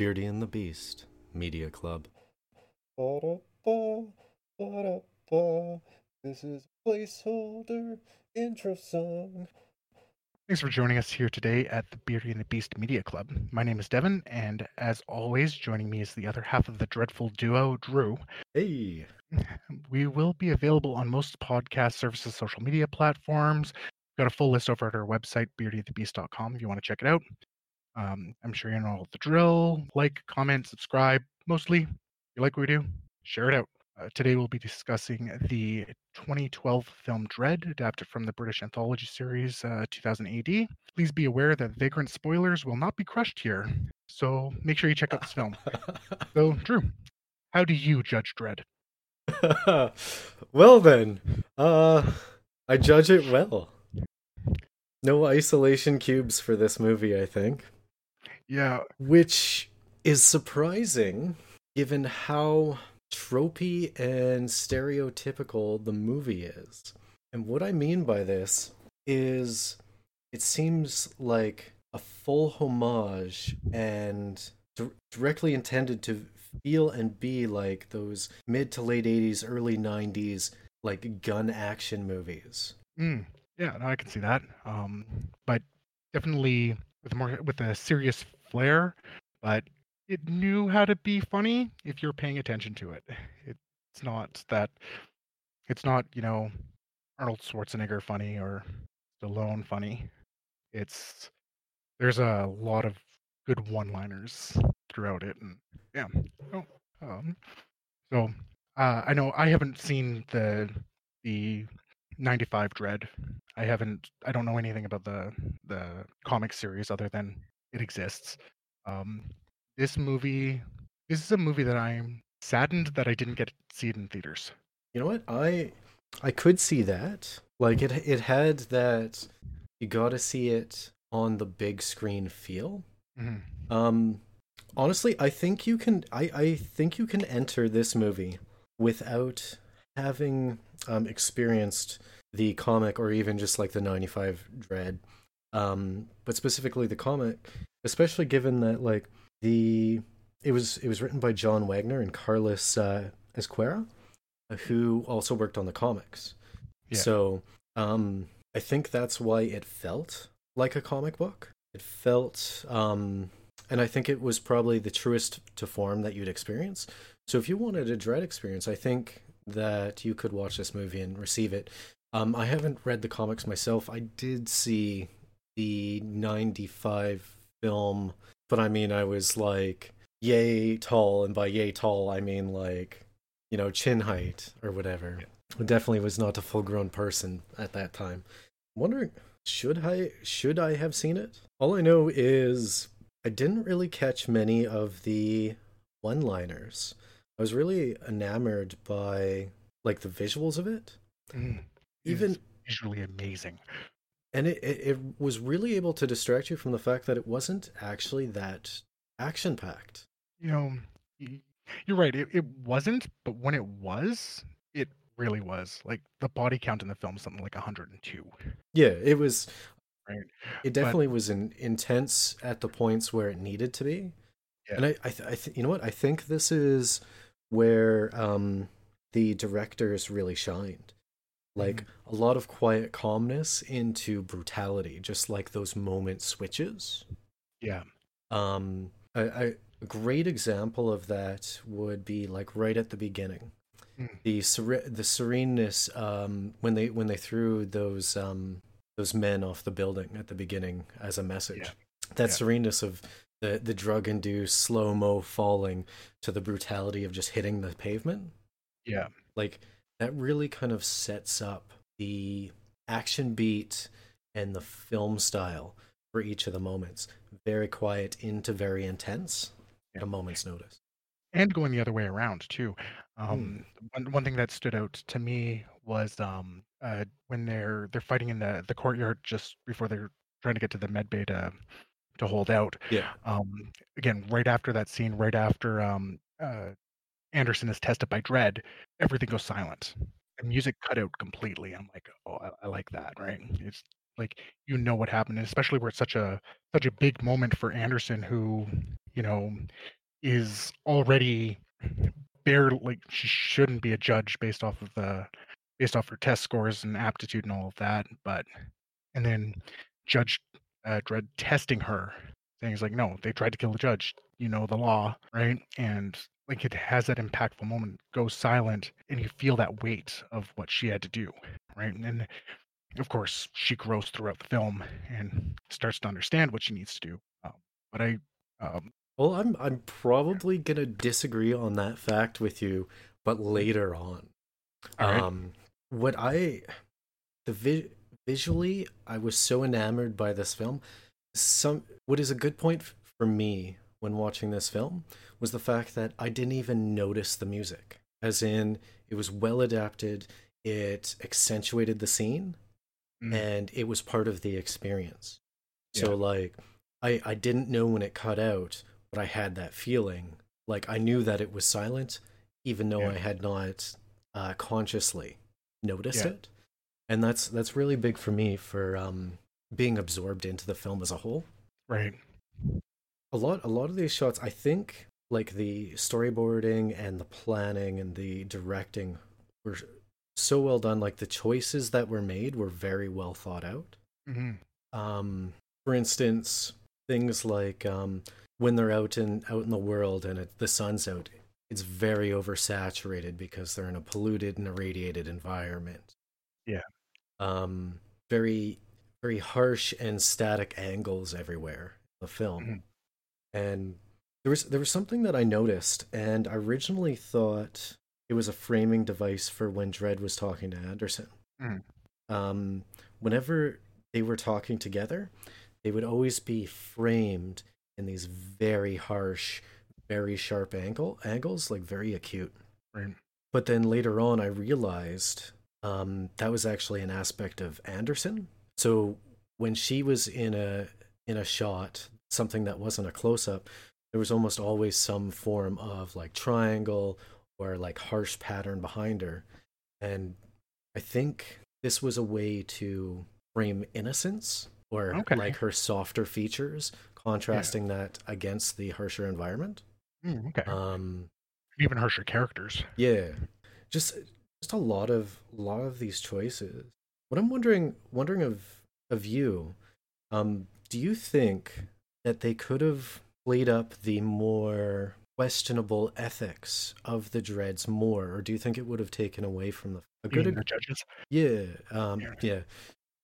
Beardy and the Beast Media Club. Ba-da-ba, ba-da-ba. This is placeholder intro song. Thanks for joining us here today at the Beardy and the Beast Media Club. My name is Devin, and as always, joining me is the other half of the dreadful duo, Drew. Hey, We will be available on most podcast services, social media platforms. We've got a full list over at our website, beardythebeast.com, if you want to check it out. Um, I'm sure you know the drill. Like, comment, subscribe. Mostly, if you like what we do, share it out. Uh, today we'll be discussing the 2012 film Dredd, adapted from the British anthology series uh, 2000 AD. Please be aware that vagrant spoilers will not be crushed here, so make sure you check out this film. So, Drew, how do you judge Dredd? well then, uh, I judge it well. No isolation cubes for this movie, I think, Yeah, which is surprising given how tropey and stereotypical the movie is. And what I mean by this is it seems like a full homage and dir- directly intended to feel and be like those mid to late 80s, early 90s like gun action movies. Mm, yeah, no, I can see that. Um, but definitely with more with a serious flair, but it knew how to be funny if you're paying attention to it. It's not that it's not, you know, Arnold Schwarzenegger funny or Stallone funny. It's there's a lot of good one-liners throughout it and yeah. Oh, um, so uh, I know I haven't seen the the 95 Dredd. I haven't I don't know anything about the the comic series other than it exists. Um this movie this is a movie that I'm saddened that I didn't get to see it in theaters. You know what? I I could see that. Like it it had that you got to see it on the big screen feel. Mhm. Um honestly, I think you can I I think you can enter this movie without having um experienced the comic or even just like the 95 Dredd. Um but specifically the comic, especially given that like the it was it was written by John Wagner and Carlos uh Ezquerra who also worked on the comics. Yeah. So, um, I think that's why it felt like a comic book. It felt, um, and I think it was probably the truest to form that you'd experience. So, if you wanted a Dredd experience, I think that you could watch this movie and receive it. Um, I haven't read the comics myself. I did see the 95 film, but I mean, I was like yay tall, and by yay tall, I mean like you know, chin height or whatever. I definitely was not a full grown person at that time. I'm wondering should I should I have seen it? All I know is I didn't really catch many of the one liners. I was really enamored by like the visuals of it. Mm. It Even visually amazing. And it, it, it was really able to distract you from the fact that it wasn't actually that action packed. You know, you're right. It, it wasn't, but when it was, it really was. Like the body count in the film something like 102. Yeah, it was. Right. It definitely was in, intense at the points where it needed to be. Yeah. And I, I, th- I th- you know what? I think this is where um, the directors really shined. Like a lot of quiet calmness into brutality, just like those moment switches. Yeah. Um, I, I, a great example of that would be like right at the beginning, Mm. the sere- the sereneness um, when they when they threw those um, those men off the building at the beginning as a message. Yeah. That Yeah. sereneness of the the drug induced slow mo falling to the brutality of just hitting the pavement Yeah. like that really kind of sets up the action beat and the film style for each of the moments. Very quiet into very intense at a moment's notice. And going the other way around too. Um, one one thing that stood out to me was um, uh, when they're they're fighting in the the courtyard just before they're trying to get to the med bay to to hold out. yeah. Um, again, right after that scene, right after um, uh, Anderson is tested by Dredd, everything goes silent. The music cut out completely. I'm like, oh, I, I like that. Right? It's like you know what happened, and especially where it's such a such a big moment for Anderson, who you know, is already bare like she shouldn't be a judge based off of the based off her test scores and aptitude and all of that. But and then Judge uh, Dredd testing her, saying he's like, no, they tried to kill the judge. You know the law, right? And like it has that impactful moment, goes silent, and you feel that weight of what she had to do, right? And of course, she grows throughout the film and starts to understand what she needs to do. Um, but I, um, Well, I'm I'm probably gonna disagree on that fact with you, but later on. right, Um, what I the vi- visually, I was so enamored by this film. Some what is a good point f- for me when watching this film was the fact that I didn't even notice the music, as in it was well adapted. It accentuated the scene, Mm. and it was part of the experience. Yeah. So like, I I didn't know when it cut out, but I had that feeling. Like I knew that it was silent, even though Yeah. I had not uh, consciously noticed Yeah. it. And that's that's really big for me for um, being absorbed into the film as a whole. right, A lot a lot of these shots, I think, like the storyboarding and the planning and the directing were so well done. Like the choices that were made were very well thought out. hmm um for instance things like um when they're out in out in the world and it, the sun's out it's very oversaturated because they're in a polluted and irradiated environment Yeah. um very very harsh and static angles everywhere in the film Mhm. and there was there was something that i noticed and i originally thought it was a framing device for when Dredd was talking to anderson Mhm. um whenever they were talking together, they would always be framed in these very harsh, very sharp angle angles, like very acute. right, But then later on, I realized um, that was actually an aspect of Anderson. So when she was in a in a shot, something that wasn't a close up, there was almost always some form of like triangle or like harsh pattern behind her, and I think this was a way to frame innocence or Okay. like her softer features, contrasting that against the harsher environment. Mm, okay. Um, Even harsher characters. yeah, just just a lot of a lot of these choices. What I'm wondering wondering of of you, um, do you think that they could have played up the more questionable ethics of the dreads more, or do you think it would have taken away from the a good judges. yeah, um, Yeah. yeah.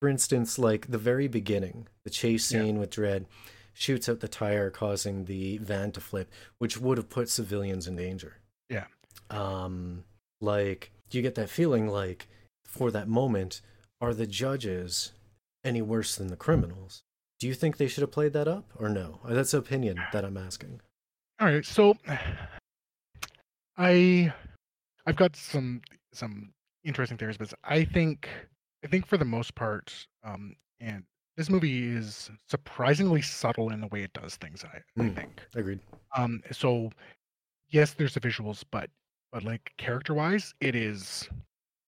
For instance, like the very beginning, the chase Yeah. scene with Dredd shoots out the tire, causing the van to flip, which would have put civilians in danger. Yeah. Um, like, do you get that feeling like, for that moment, are the judges any worse than the criminals? Do you think they should have played that up, or no? Uh, That's an opinion that I'm asking. All right, so I I've got some some interesting theories, but I think I think for the most part, um, and this movie is surprisingly subtle in the way it does things. I, I Mm. think. Agreed. Um, so yes, there's the visuals, but but like character wise, it is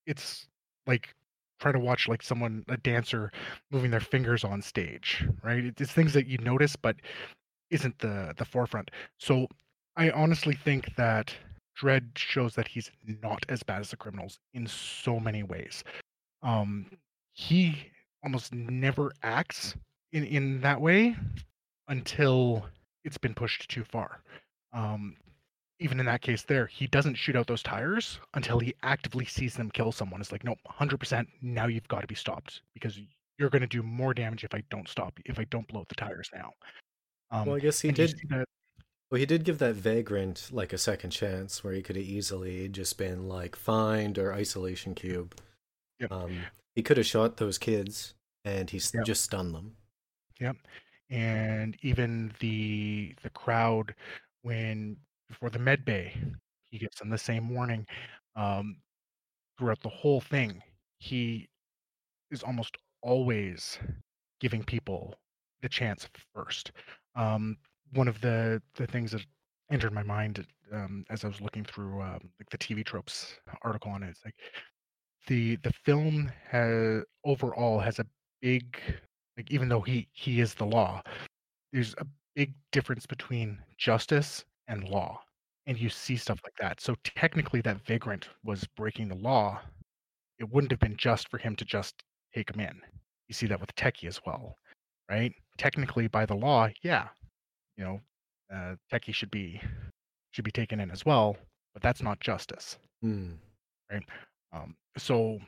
it's like trying to watch like someone a dancer moving their fingers on stage, right? It's things that you notice, but isn't the the forefront. So I honestly think that Dredd shows that he's not as bad as the criminals in so many ways. Um, he almost never acts in in that way until it's been pushed too far. Um, even in that case, there he doesn't shoot out those tires until he actively sees them kill someone. It's like, no, hundred percent. Now you've got to be stopped because you're going to do more damage if I don't stop. If I don't blow up the tires now. Um, Well, I guess he did. Well, he did give that vagrant like a second chance, where he could have easily just been like fined or isolation cube. Yep. Um, he could have shot those kids, and he Yep. just stunned them. Yep and even the the crowd when before the med bay he gives them the same warning um throughout the whole thing he is almost always giving people the chance first. Um one of the the things that entered my mind um, as I was looking through um, like the TV tropes article on it, it's like the the film has overall has a big like even though he he is the law, there's a big difference between justice and law, and you see stuff like that. So technically, that vagrant was breaking the law. It wouldn't have been just for him to just take him in. You see that with Techie as well, right? Technically, by the law, yeah, you know, uh, Techie should be should be taken in as well, but that's not justice. right? Um, so,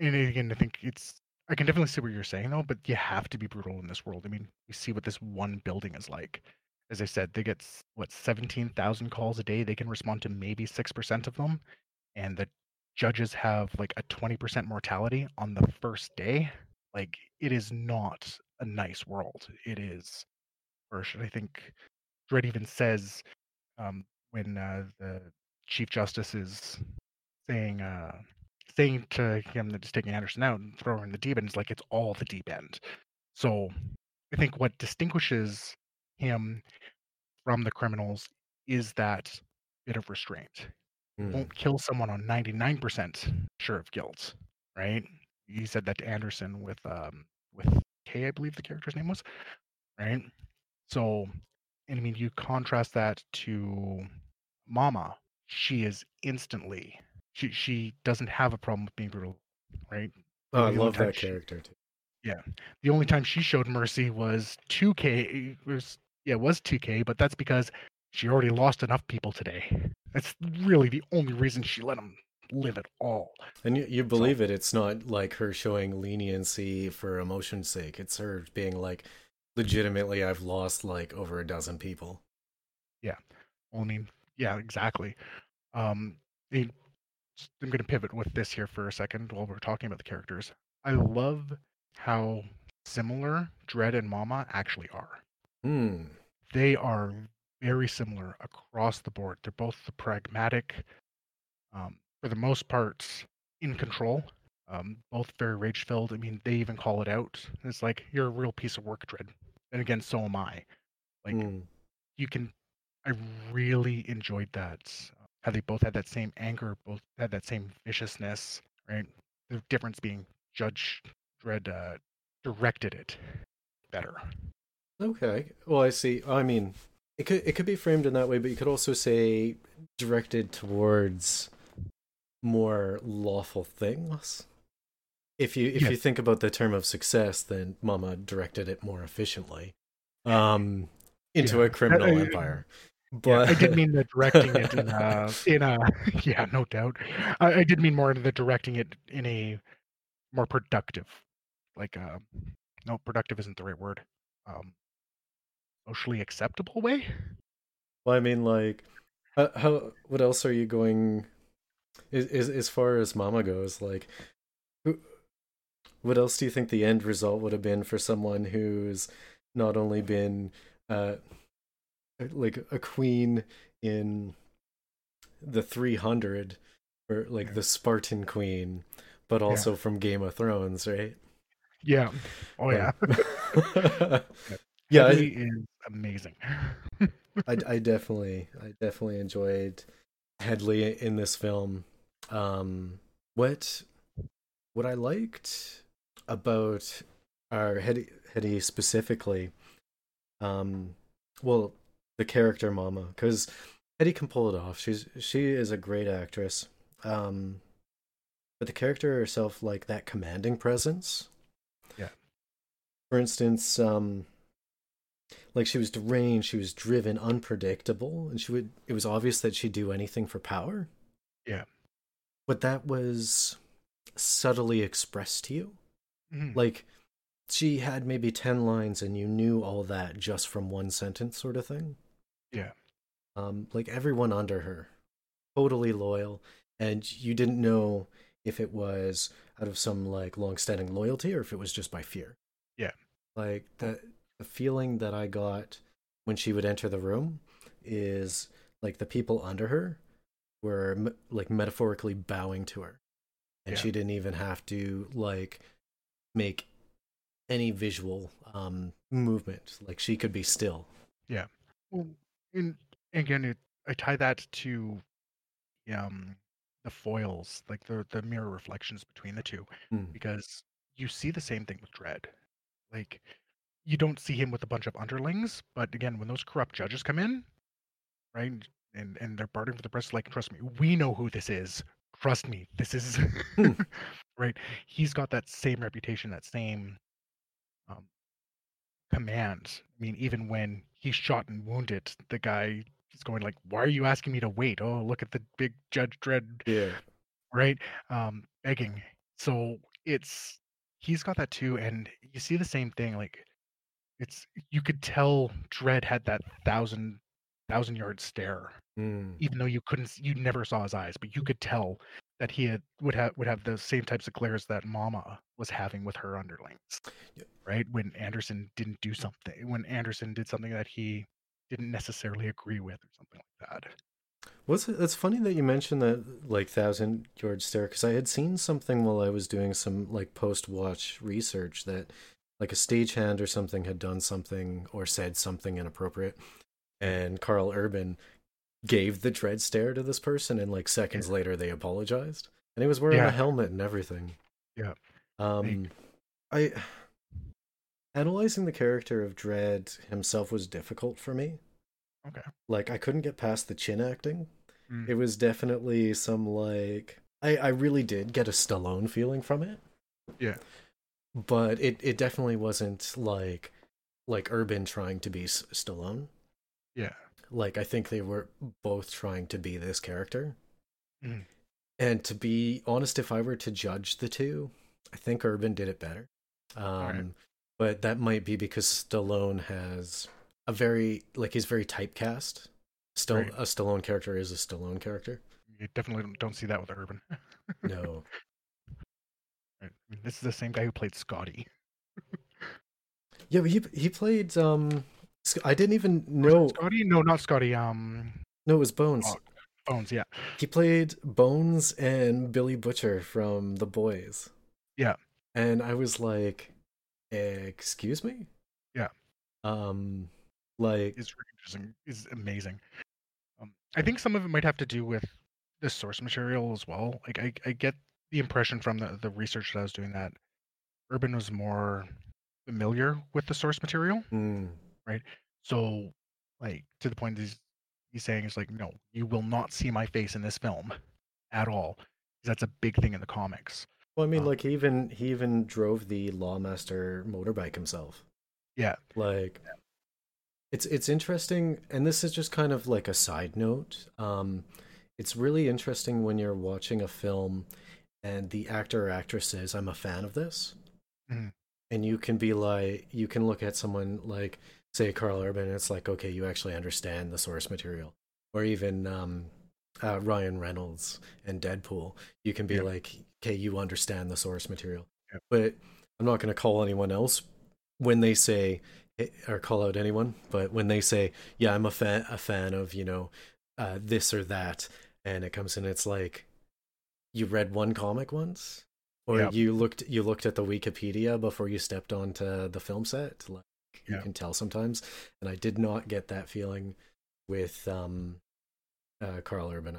and again, I think it's I can definitely see what you're saying though, but you have to be brutal in this world. I mean, we see what this one building is like. As I said, they get what 17,000 calls a day. They can respond to maybe 6% of them, and the judges have like a 20% mortality on the first day. Like it is not a nice world. It is harsh. And I think Dredd even says um, when uh, the Chief Justice is saying uh, saying to him that he's taking Anderson out and throwing the deep end is like it's all the deep end. So I think what distinguishes him from the criminals is that bit of restraint. Hmm. Won't kill someone on 99% sure of guilt, right? He said that to Anderson with um with Kay, I believe the character's name was, right? So, and I mean, you contrast that to Mama. She is instantly she she doesn't have a problem with being brutal, right? Oh, I love that she- character too. Yeah, the only time she showed mercy was to Kay. It was yeah, it was to Kay, but that's because she already lost enough people today. That's really the only reason she let him live at all. And you, you believe it. It's not like her showing leniency for emotion's sake. It's her being like, legitimately, I've lost like over a dozen people. Well, I mean, yeah, exactly. Um, I mean, s- I'm going to pivot with this here for a second while we're talking about the characters. I love how similar Dredd and Mama actually are. Hmm. They are very similar across the board. They're both the pragmatic, um, for the most part, in control. Um, both very rage filled. I mean, they even call it out. It's like you're a real piece of work, Dredd. And again, so am I. Like Hmm. you can i really enjoyed that uh, how they both had that same anger both had that same viciousness right the difference being judge Dredd uh, directed it better Okay. Well, I see. I mean, it could it could be framed in that way, but you could also say directed towards more lawful things. If you if Yes. you think about the term of success, then Mama directed it more efficiently, um, into Yeah. a criminal I- I- empire. yeah, But i did mean the directing it in a in a yeah no doubt I, I did mean more into the directing it in a more productive like uh no productive isn't the right word um socially acceptable way Well, I mean, like, how, how what else are you going? Is, is as far as Mama goes, like, who, what else do you think the end result would have been for someone who's not only been, uh, like a queen in the three hundred, or like Yeah. the Spartan queen, but also from Game of Thrones, right? yeah oh yeah yeah. Yeah, is amazing I, I definitely I definitely enjoyed Headey in this film. Um, what what I liked about our Headey, Headey specifically, um, well, the character Mama, because Headey can pull it off. She's she is a great actress. Um, but the character herself, like that commanding presence. Yeah. For instance, um, like she was deranged, she was driven, unpredictable, and she would. It was obvious that she'd do anything for power. Yeah. But that was subtly expressed to you. Mhm. Like she had maybe ten lines, and you knew all that just from one sentence, sort of thing. Yeah. Um, like everyone under her, totally loyal, and you didn't know if it was out of some like long-standing loyalty or if it was just by fear. Yeah. Like the the feeling that I got when she would enter the room is like the people under her were like metaphorically bowing to her, and Yeah. she didn't even have to like make any visual um movement. Like she could be still. Yeah well, and again, it, I tie that to um the foils, like the the mirror reflections between the two, Hmm. because you see the same thing with Dredd. Like you don't see him with a bunch of underlings, but again, when those corrupt judges come in, right, and and they're bartering for the press, like, trust me, we know who this is. Trust me, this is Hmm. right. He's got that same reputation, that same um, command. I mean, even when he's shot and wounded, the guy is going like, "Why are you asking me to wait? Oh, look at the big Judge Dredd Yeah. right? Um, begging. So it's he's got that too, and you see the same thing. Like it's you could tell Dredd had that thousand thousand yard stare, Mm. even though you couldn't, you never saw his eyes, but you could tell that he had would have would have the same types of glares that Mama was having with her underlings, Yeah. right? When Anderson didn't do something, when Anderson did something that he didn't necessarily agree with, or something like that. What's it? It's funny that you mentioned that like thousand yard stare because I had seen something while I was doing some like post watch research that like a stagehand or something had done something or said something inappropriate, and Carl Urban gave the Dredd stare to this person, and like seconds later they apologized, and he was wearing Yeah. a helmet and everything. Yeah. Um, I analyzing the character of Dredd himself was difficult for me. Okay. Like I couldn't get past the chin acting. Mm. It was definitely some like I I really did get a Stallone feeling from it. Yeah. But it it definitely wasn't like like Urban trying to be S- Stallone. Yeah. Like I think they were both trying to be this character. Mhm. And to be honest, if I were to judge the two, I think Urban did it better. Um, right. But that might be because Stallone has a very like he's very typecast. Still, Right. a Stallone character is a Stallone character. You definitely don't- see that with Urban. No, Right. I mean, this is the same guy who played Scotty. yeah, but he he played. Um, I didn't even know. Scotty? No, not Scotty. Um, No, it was Bones. Oh. Bones. Yeah. He played Bones and Billy Butcher from The Boys. Yeah. And I was like, "Excuse me." Yeah. Um, like really interesting. Is amazing. Um, I think some of it might have to do with the source material as well. Like I, I get the impression from the the research that I was doing that Urban was more familiar with the source material. mm, So, like to the point he's he's saying is like, no, you will not see my face in this film at all. That's a big thing in the comics. well, I mean, Um, like he even he even drove the Lawmaster motorbike himself. Yeah. Like, it's it's interesting, and this is just kind of like a side note. Um, it's really interesting when you're watching a film, and the actor or actress says, "I'm a fan of this," Mhm. and you can be like, you can look at someone like, say, Carl Urban, and it's like, okay, you actually understand the source material, or even um, uh, Ryan Reynolds and Deadpool. You can be Yeah. like, okay, you understand the source material, Yeah. but I'm not going to call anyone else when they say eh, or call out anyone, but when they say, "Yeah, I'm a fan, a fan of you know uh, this or that," and it comes in, it's like you read one comic once, or Yeah. you looked you looked at the Wikipedia before you stepped onto the film set. Like you can tell sometimes, and I did not get that feeling with um, uh, Carl Urban.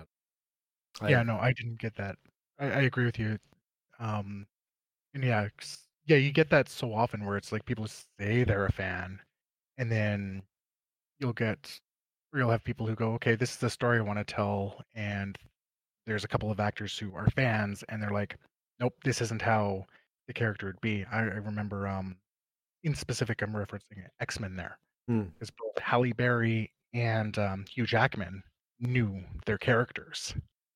I, yeah, no, I didn't get that. I, I agree with you. Um, and yeah, yeah, you get that so often where it's like people say they're a fan, and then you'll get, you'll have people who go, okay, this is the story I want to tell, and there's a couple of actors who are fans, and they're like, nope, this isn't how the character would be. I, I remember, um, in specific, I'm referencing X Men there, Hmm. because both Halle Berry and um, Hugh Jackman knew their characters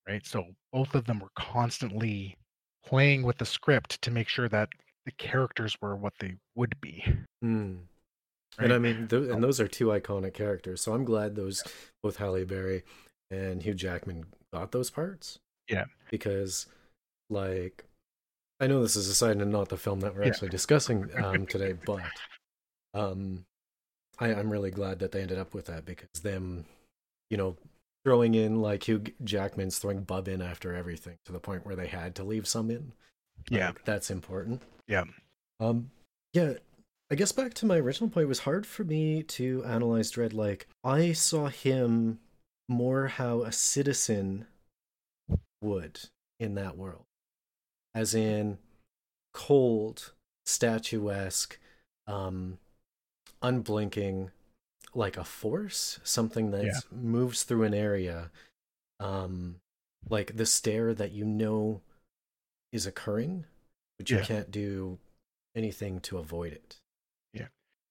right? So both of them were constantly playing with the script to make sure that the characters were what they would be. Mm. Right? And I mean, th- and those are two iconic characters. So I'm glad those both Halle Berry and Hugh Jackman got those parts. Yeah. Because, like, I know this is a side and not the film that we're Yeah. actually discussing um, today, but um, I, I'm really glad that they ended up with that because them, you know, throwing in like Hugh Jackman's throwing Bub in after everything to the point where they had to leave some in. Yeah. Like, that's important. Yeah. Um, yeah, I guess back to my original point, it was hard for me to analyze Dredd. Like, I saw him more how a citizen would in that world, as in cold, statuesque, um, unblinking like a force, something that Yeah. moves through an area, um, like the stare that you know is occurring, but you Yeah. can't do anything to avoid it.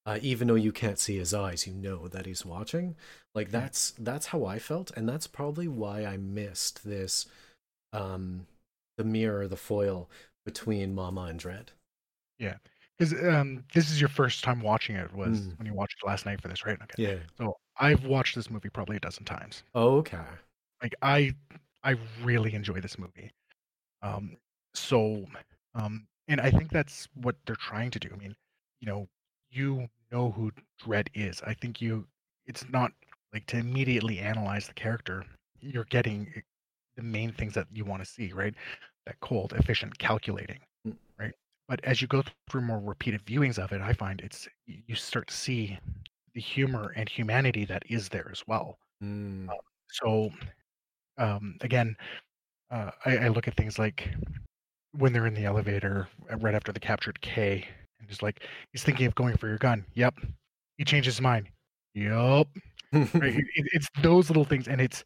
Uh, even though you can't see his eyes, you know that he's watching. Like that's that's how I felt, and that's probably why I missed this, um, the mirror, the foil between Mama and Dredd. Yeah. Because um, this is your first time watching it. Was Mm. when you watched it last night for this, right? Okay. Yeah. So I've watched this movie probably a dozen times. Okay. Like I, I really enjoy this movie. Um, so, um, and I think that's what they're trying to do. I mean, you know, you know who Dredd is. I think you. It's not like to immediately analyze the character. You're getting eh, the main things that you want to see, right? That cold, efficient, calculating, Mm. right? But as you go through more repeated viewings of it, I find it's you start to see the humor and humanity that is there as well. Mm. So, um, again, uh, I, I look at things like when they're in the elevator uh, right after the captured Kay, and just like he's thinking of going for your gun. Yep. He changed his mind. Yep. Right? it, it- it's those little things, and it's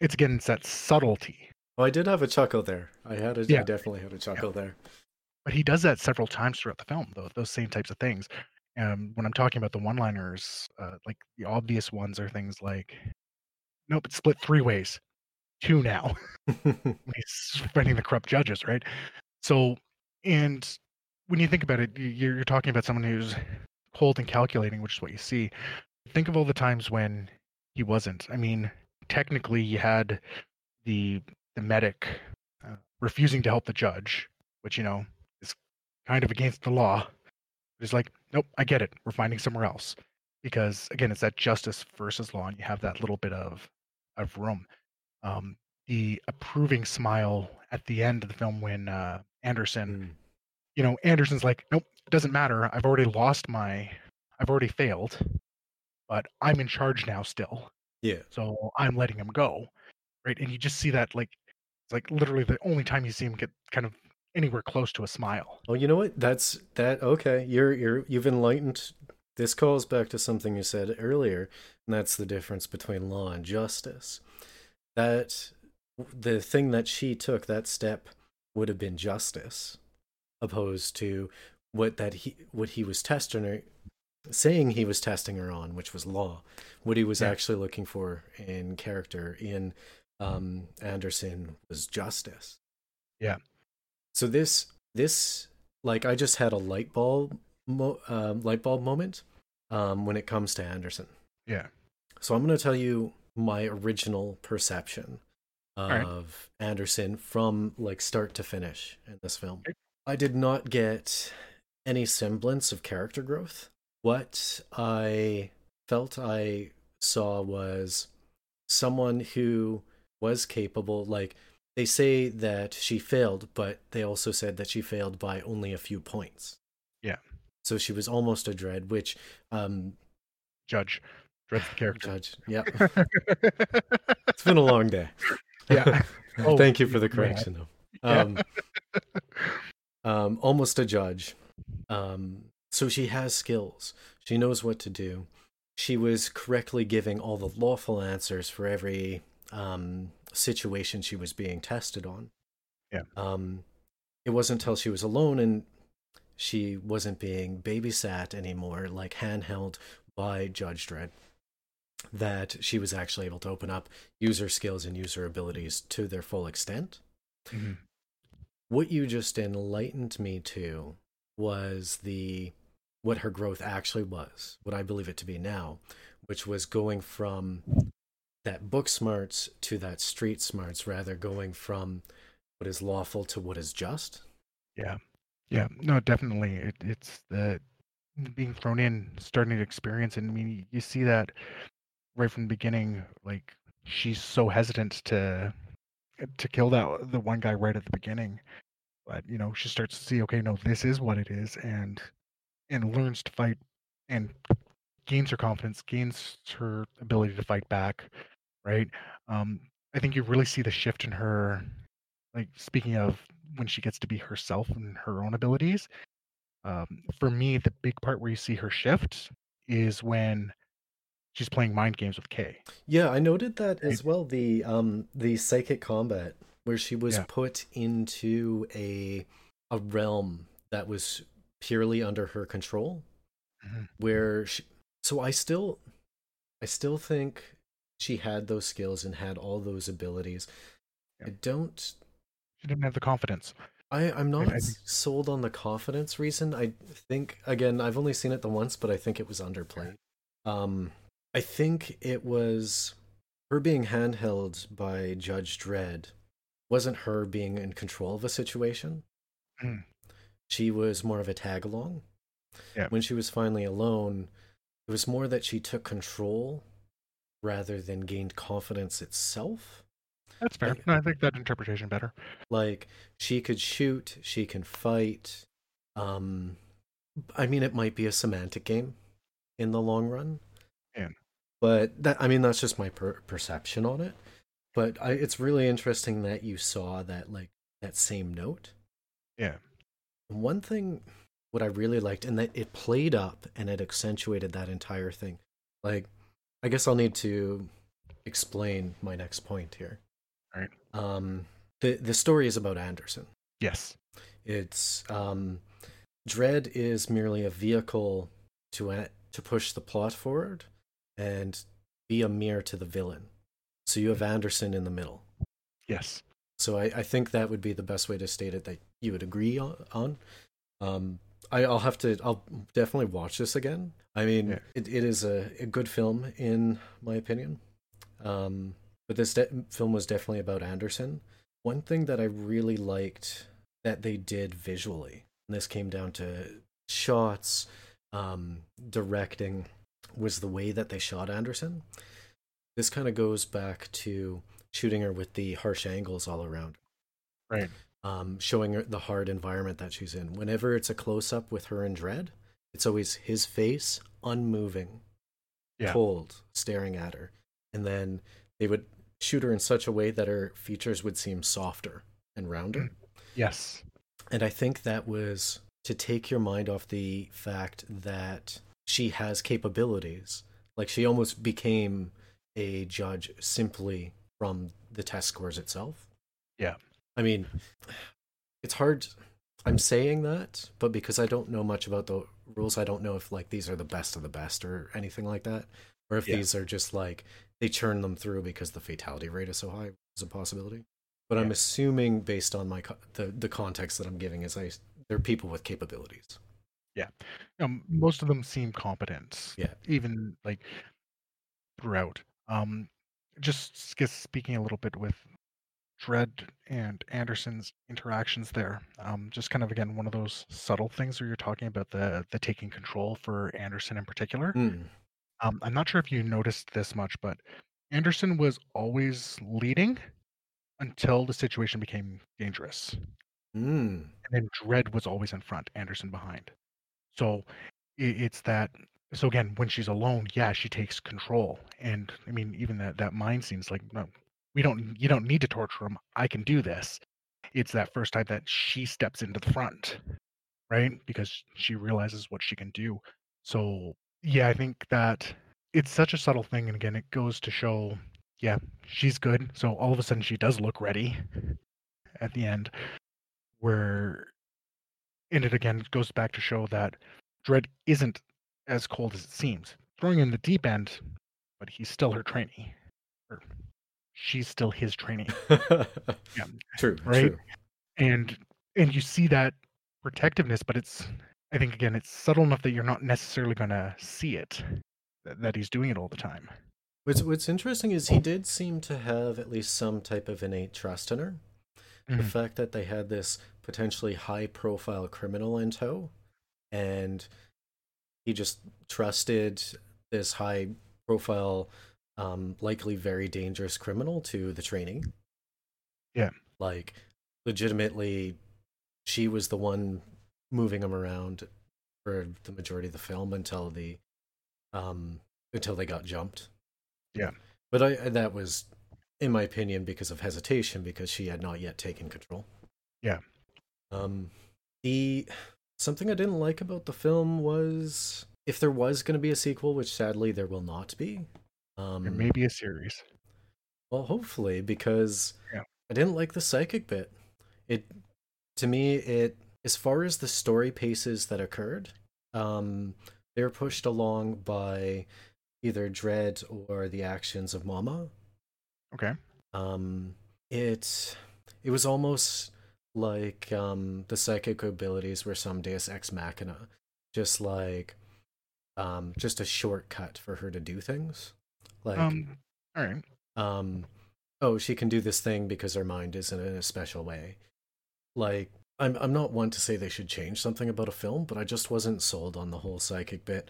it's again it's that subtlety. Oh, I did have a chuckle there. I had a, I Yeah. definitely had a chuckle there. But he does that several times throughout the film, though those same types of things. Um, when I'm talking about the one-liners, uh, like the obvious ones are things like, "Nope, it's split three ways, two now." he's fighting the corrupt judges, right? So, and when you think about it, you're, you're talking about someone who's cold and calculating, which is what you see. Think of all the times when he wasn't. I mean, technically, you had the the medic uh, refusing to help the judge, which you know is kind of against the law. It's like, nope, I get it. We're finding somewhere else because again, it's that justice versus law, and you have that little bit of of room. Um, the approving smile at the end of the film when uh, Anderson, Mm. You know, Anderson's like, nope, it doesn't matter. I've already lost my, I've already failed, but I'm in charge now still. Yeah. So I'm letting him go, right? And you just see that like, it's like literally the only time you see him get kind of anywhere close to a smile. Oh, you know what? That's that. Okay, you're you're you've enlightened. This calls back to something you said earlier, and that's the difference between law and justice. That the thing that she took, that step, would have been justice, opposed to what that he what he was testing her, saying he was testing her on, which was law. What he was Yeah. actually looking for in character in um, Anderson was justice. Yeah. So this this like I just had a light bulb mo- um, light bulb moment um, when it comes to Anderson. Yeah. So I'm going to tell you my original perception right. of Anderson from like start to finish in this film. Okay. I did not get any semblance of character growth. What I felt I saw was someone who was capable like they say that she failed, but they also said that she failed by only a few points. Yeah. So she was almost a Dredd, which um Judge, dreads the character. judge. Yeah. It's been a long day. yeah. Oh, Thank you for the yeah. correction though. Yeah. Um, um almost a judge. Um so she has skills. She knows what to do. She was correctly giving all the lawful answers for every um situation she was being tested on. Yeah. Um it wasn't until she was alone and she wasn't being babysat anymore, like handheld by Judge Dredd, that she was actually able to open up, use her skills and use her abilities to their full extent. Mhm. What you just enlightened me to was the what her growth actually was, what I believe it to be now, which was going from that book smarts to that street smarts, rather going from what is lawful to what is just. Yeah, yeah, no, definitely. It, it's the being thrown in, starting to experience, and I mean, you see that right from the beginning. Like she's so hesitant to to kill that the one guy right at the beginning, but you know, she starts to see, okay, no, this is what it is, and and learns to fight, and gains her confidence, gains her ability to fight back, right? Um, I think you really see the shift in her. Like speaking of when she gets to be herself and her own abilities. Um, for me, the big part where you see her shift is when she's playing mind games with Kay. Yeah, I noted that as well. The um the psychic combat where she was Yeah. put into a a realm that was purely under her control. Mhm. Where she, so I still I still think she had those skills and had all those abilities. Yeah. I don't She didn't have the confidence. I, I'm not I think- sold on the confidence reason. I think again, I've only seen it the once, but I think it was underplayed. Um, I think it was her being handheld by Judge Dredd wasn't her being in control of a situation. Mm. She was more of a tag along. Yeah. When she was finally alone, it was more that she took control rather than gained confidence itself. That's fair. Like- No, I think that interpretation better. like she could shoot she can fight um i mean it might be a semantic game in the long run Yeah. but that i mean that's just my per- perception on it but I, it's really interesting that you saw that like that same note Yeah. one thing what i really liked and that it played up and it accentuated that entire thing like i guess i'll need to explain my next point here All right. um the the story is about anderson Yes. it's um, Dredd is merely a vehicle to to push the plot forward and be a mirror to the villain. So you have Anderson in the middle. Yes. So I, I think that would be the best way to state it that you would agree on. Um, I, I'll have to. I'll definitely watch this again. I mean, Yeah. it, it is a, a good film in my opinion. Um, but this de- film was definitely about Anderson. One thing that I really liked that they did visually, and this came down to shots, um, directing, was the way that they shot Anderson. This kind of goes back to shooting her with the harsh angles all around Right. um, showing her the hard environment that she's in. Whenever it's a close up with her in Dredd, it's always his face, unmoving, Yeah. cold, staring at her. And then they would shoot her in such a way that her features would seem softer and rounder. Yes. And I think that was to take your mind off the fact that she has capabilities. Like she almost became a judge simply from the test scores itself. Yeah. I mean, it's hard. I'm saying that, but because I don't know much about the rules, I don't know if like these are the best of the best or anything like that, or if Yeah. these are just like they churn them through because the fatality rate is so high is a possibility. But I'm assuming based on my the the context that I'm giving is I they're people with capabilities. Um, most of them seem competent. Yeah. Even like throughout. Um, just speaking a little bit with Dredd and Anderson's interactions there. Um, just kind of again one of those subtle things where you're talking about the the taking control for Anderson in particular. Mm. Um, I'm not sure if you noticed this much, but Anderson was always leading until the situation became dangerous. Mm. and then Dredd was always in front, Anderson behind. So it's that. So again, when she's alone, yeah, she takes control, and I mean, even that that mind scene's like, no, we don't, you don't need to torture him. I can do this. It's that first time that she steps into the front, right? Because she realizes what she can do. So yeah, I think that it's such a subtle thing, and again, it goes to show, yeah, she's good. So all of a sudden, she does look ready at the end where and it again goes back to show that Dredd isn't as cold as it seems. Throwing in the deep end, but he's still her trainee. Or she's still his trainee. Yeah. True. Right? True. And and you see that protectiveness, but it's I think again it's subtle enough that you're not necessarily gonna see it. That, that he's doing it all the time. What's What's interesting is he did seem to have at least some type of innate trust in her. The Mhm. fact that they had this potentially high profile criminal in tow, and he just trusted this high profile, um, likely very dangerous criminal to the training. Yeah. Like, legitimately, she was the one moving him around for the majority of the film until the, um, until they got jumped. Yeah. But I that was, in my opinion, because of hesitation, because she had not yet taken control. Yeah. Um, the something I didn't like about the film was if there was going to be a sequel, which sadly there will not be, um, There may be a series. well, hopefully, because Yeah. I didn't like the psychic bit. It to me, it as far as the story paces that occurred, um, they were pushed along by either Dredd or the actions of Mama. Okay. Um, it it was almost like um the psychic abilities were some Deus Ex Machina, just like um just a shortcut for her to do things. Like Um. All right. um oh she can do this thing because her mind is in a special way like i'm i'm not one to say they should change something about a film but i just wasn't sold on the whole psychic bit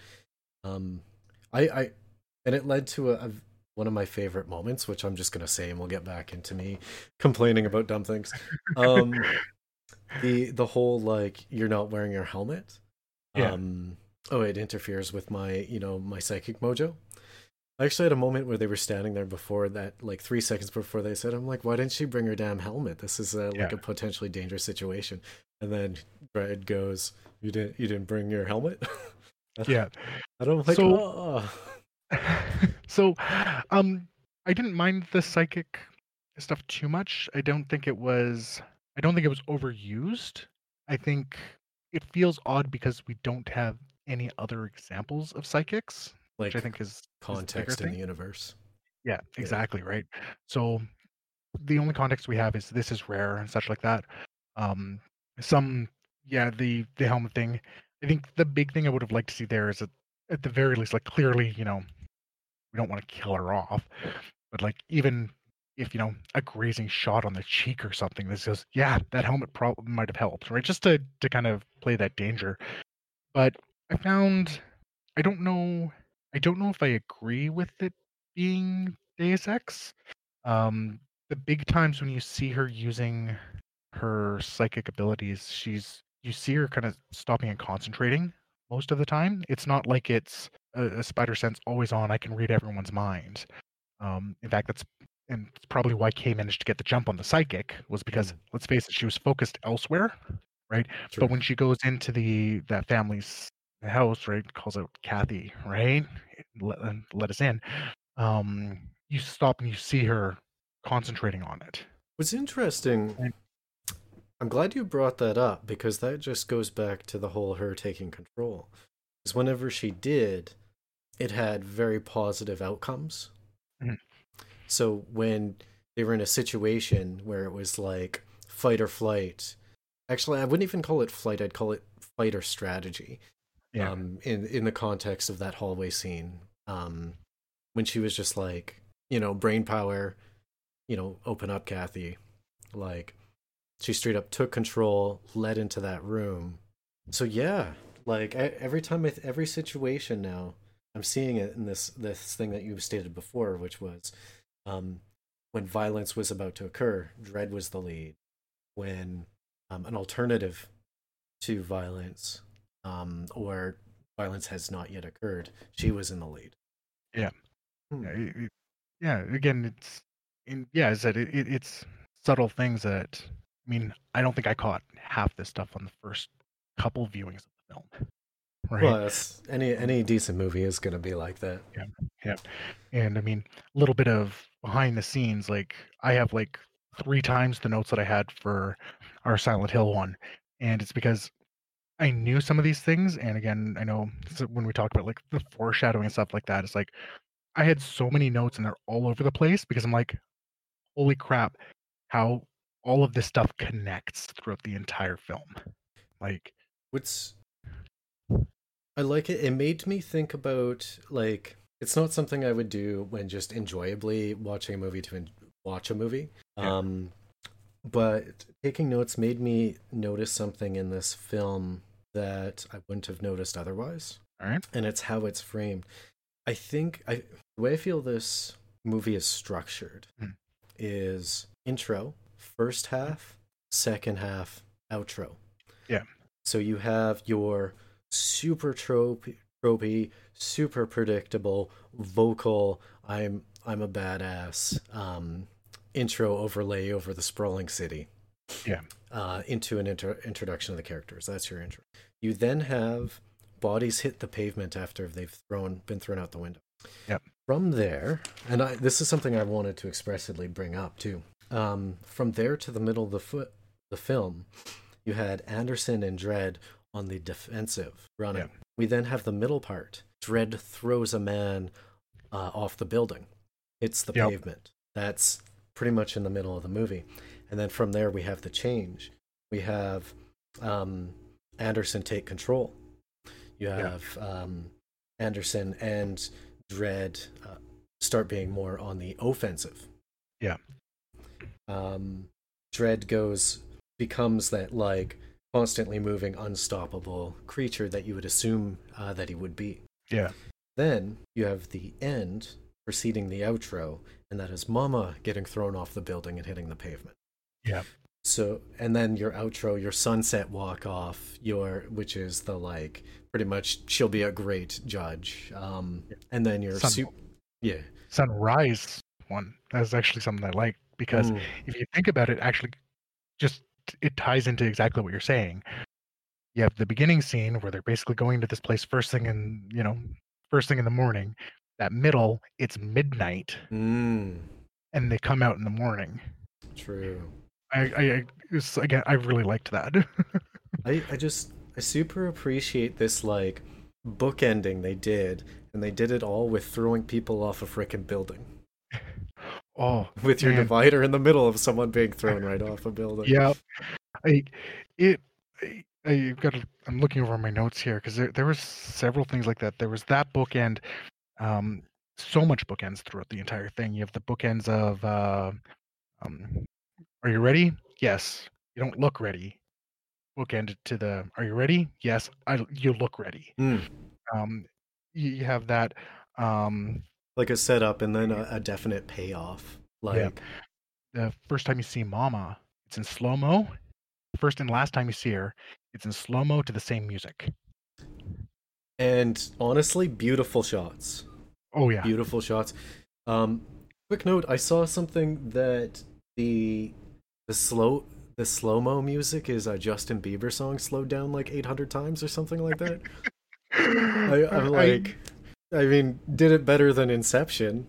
um i i and it led to a, a one of my favorite moments which i'm just going to say and we'll get back into me complaining about dumb things um the the whole like you're not wearing your helmet Yeah. um oh it interferes with my you know my psychic mojo I actually had a moment where they were standing there before that, like three seconds before they said, "I'm like, why didn't she bring her damn helmet? This is uh, like a potentially dangerous situation." And then Brad goes, "You didn't, you didn't bring your helmet." Yeah. and I'm like, So- "Oh." so, um, I didn't mind the psychic stuff too much. I don't think it was. I don't think it was overused. I think it feels odd because we don't have any other examples of psychics, like which I think is is the context in thing. the universe. Yeah, exactly right. So the only context we have is this is rare and such like that. Um, some yeah, the the helmet thing. I think the big thing I would have liked to see there is that at the very least, like clearly, you know, we don't want to kill her off, but like even if you know a grazing shot on the cheek or something that says, yeah, that helmet probably might have helped, right? Just to to kind of play that danger. But I found I don't know I don't know if I agree with it being Deus Ex. Um, the big times when you see her using her psychic abilities, she's you see her kind of stopping and concentrating most of the time. It's not like it's a, a spider sense always on. I can read everyone's mind. Um, in fact, that's and it's probably why Kay managed to get the jump on the psychic was because Mm. let's face it, she was focused elsewhere, right? True. But when she goes into the that family's house, right, calls out Kathy, right, let, let us in. Um, you stop and you see her concentrating on it. What's interesting, Right. I'm glad you brought that up because that just goes back to the whole her taking control. Because whenever she did, it had very positive outcomes. Mhm. So when they were in a situation where it was like fight or flight, actually, I wouldn't even call it flight, I'd call it fight or strategy. Yeah. Um, in, in the context of that hallway scene. Um, when she was just like, you know, brain power, you know, open up Kathy. Like, she straight up took control, led into that room. So yeah, like every time, I every situation now, I'm seeing it in this this thing that you stated before, which was, um, when violence was about to occur, Dredd was the lead. When um, an alternative to violence, um, or violence has not yet occurred, she was in the lead. Yeah. Hmm. Yeah, it- it- yeah, again, it's in yeah, I said it, it, it's subtle things that I mean, I don't think I caught half this stuff on the first couple viewings of the film. Right. Well, any any decent movie is gonna be like that. Yeah, yeah. And I mean, a little bit of behind the scenes, like I have like three times the notes that I had for our Silent Hill one. And it's because I knew some of these things. And again, I know when we talk about like the foreshadowing and stuff like that, it's like I had so many notes and they're all over the place because I'm like, holy crap, how all of this stuff connects throughout the entire film. Like, What's I like it. It made me think about like it's not something I would do when just enjoyably watching a movie to en- watch a movie. Yeah. Um, but taking notes made me notice something in this film that I wouldn't have noticed otherwise, all right. and it's how it's framed. I think I the way I feel this movie is structured Hmm. is intro, first half, second half, outro. Yeah. So you have your super trope, tropey, super predictable vocal. I'm I'm a badass. Um, intro overlay over the sprawling city. Yeah. Uh, into an intro- introduction of the characters. That's your intro. You then have bodies hit the pavement after they've thrown been thrown out the window. Yep. From there, and I, this is something I wanted to expressly bring up too. Um, from there to the middle of the foot, the film, you had Anderson and Dredd on the defensive running. Yep. We then have the middle part. Dredd throws a man uh, off the building, hits the Yep. pavement. That's pretty much in the middle of the movie. And then from there, we have the change. We have um, Anderson take control. You Yeah. have um, Anderson and Dredd uh, start being more on the offensive. Yeah. Um, Dredd goes becomes that like constantly moving, unstoppable creature that you would assume uh, that he would be. Yeah. Then you have the end preceding the outro, and that is Mama getting thrown off the building and hitting the pavement. Yeah. So, and then your outro, your sunset walk off, your which is the like pretty much she'll be a great judge. Um, and then your Sun- su- yeah, Sunrise one. That's actually something I like because Mm, if you think about it, actually, just it ties into exactly what you're saying. You have the beginning scene where they're basically going to this place first thing in you know first thing in the morning. That middle, it's midnight, mm, and they come out in the morning. true. I, I, I again, I really liked that. I, I just I super appreciate this like bookending they did, and they did it all with throwing people off a freaking building. Oh, With your Man. divider in the middle of someone being thrown right off a building. yeah. I, it, I, I've got. To, I'm looking over my notes here because there, there was several things like that. There was that bookend. Um, so much bookends throughout the entire thing. You have the bookends of, uh, um, are you ready? Yes. You don't look ready. Bookended to the, are you ready? Yes. I, you look ready. Mm, Um, you, you have that. Um, like a setup and then a, a definite payoff. Like Yeah. the first time you see Mama, it's in slow mo. First and last time you see her, it's in slow mo to the same music. and honestly, beautiful shots. Oh yeah, beautiful shots. Um, quick note: I saw something that the the slow the slow mo music is a Justin Bieber song slowed down like 800 times or something like that. I, I'm like, I mean, did it better than Inception.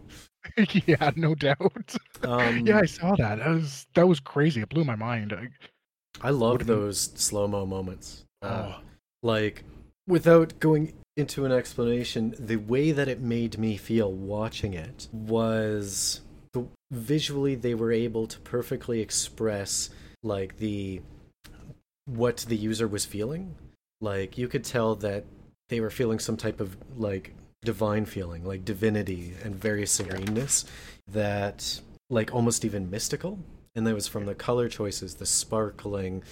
yeah, no doubt. Um, yeah, I saw that. That was that was crazy. It blew my mind. I, I love What you- those slow mo moments. Uh, oh, like without going into an explanation the way that it made me feel watching it was the, visually they were able to perfectly express like the what the user was feeling like you could tell that they were feeling some type of like divine feeling like divinity and very sereneness that like almost even mystical and that was from the color choices the sparkling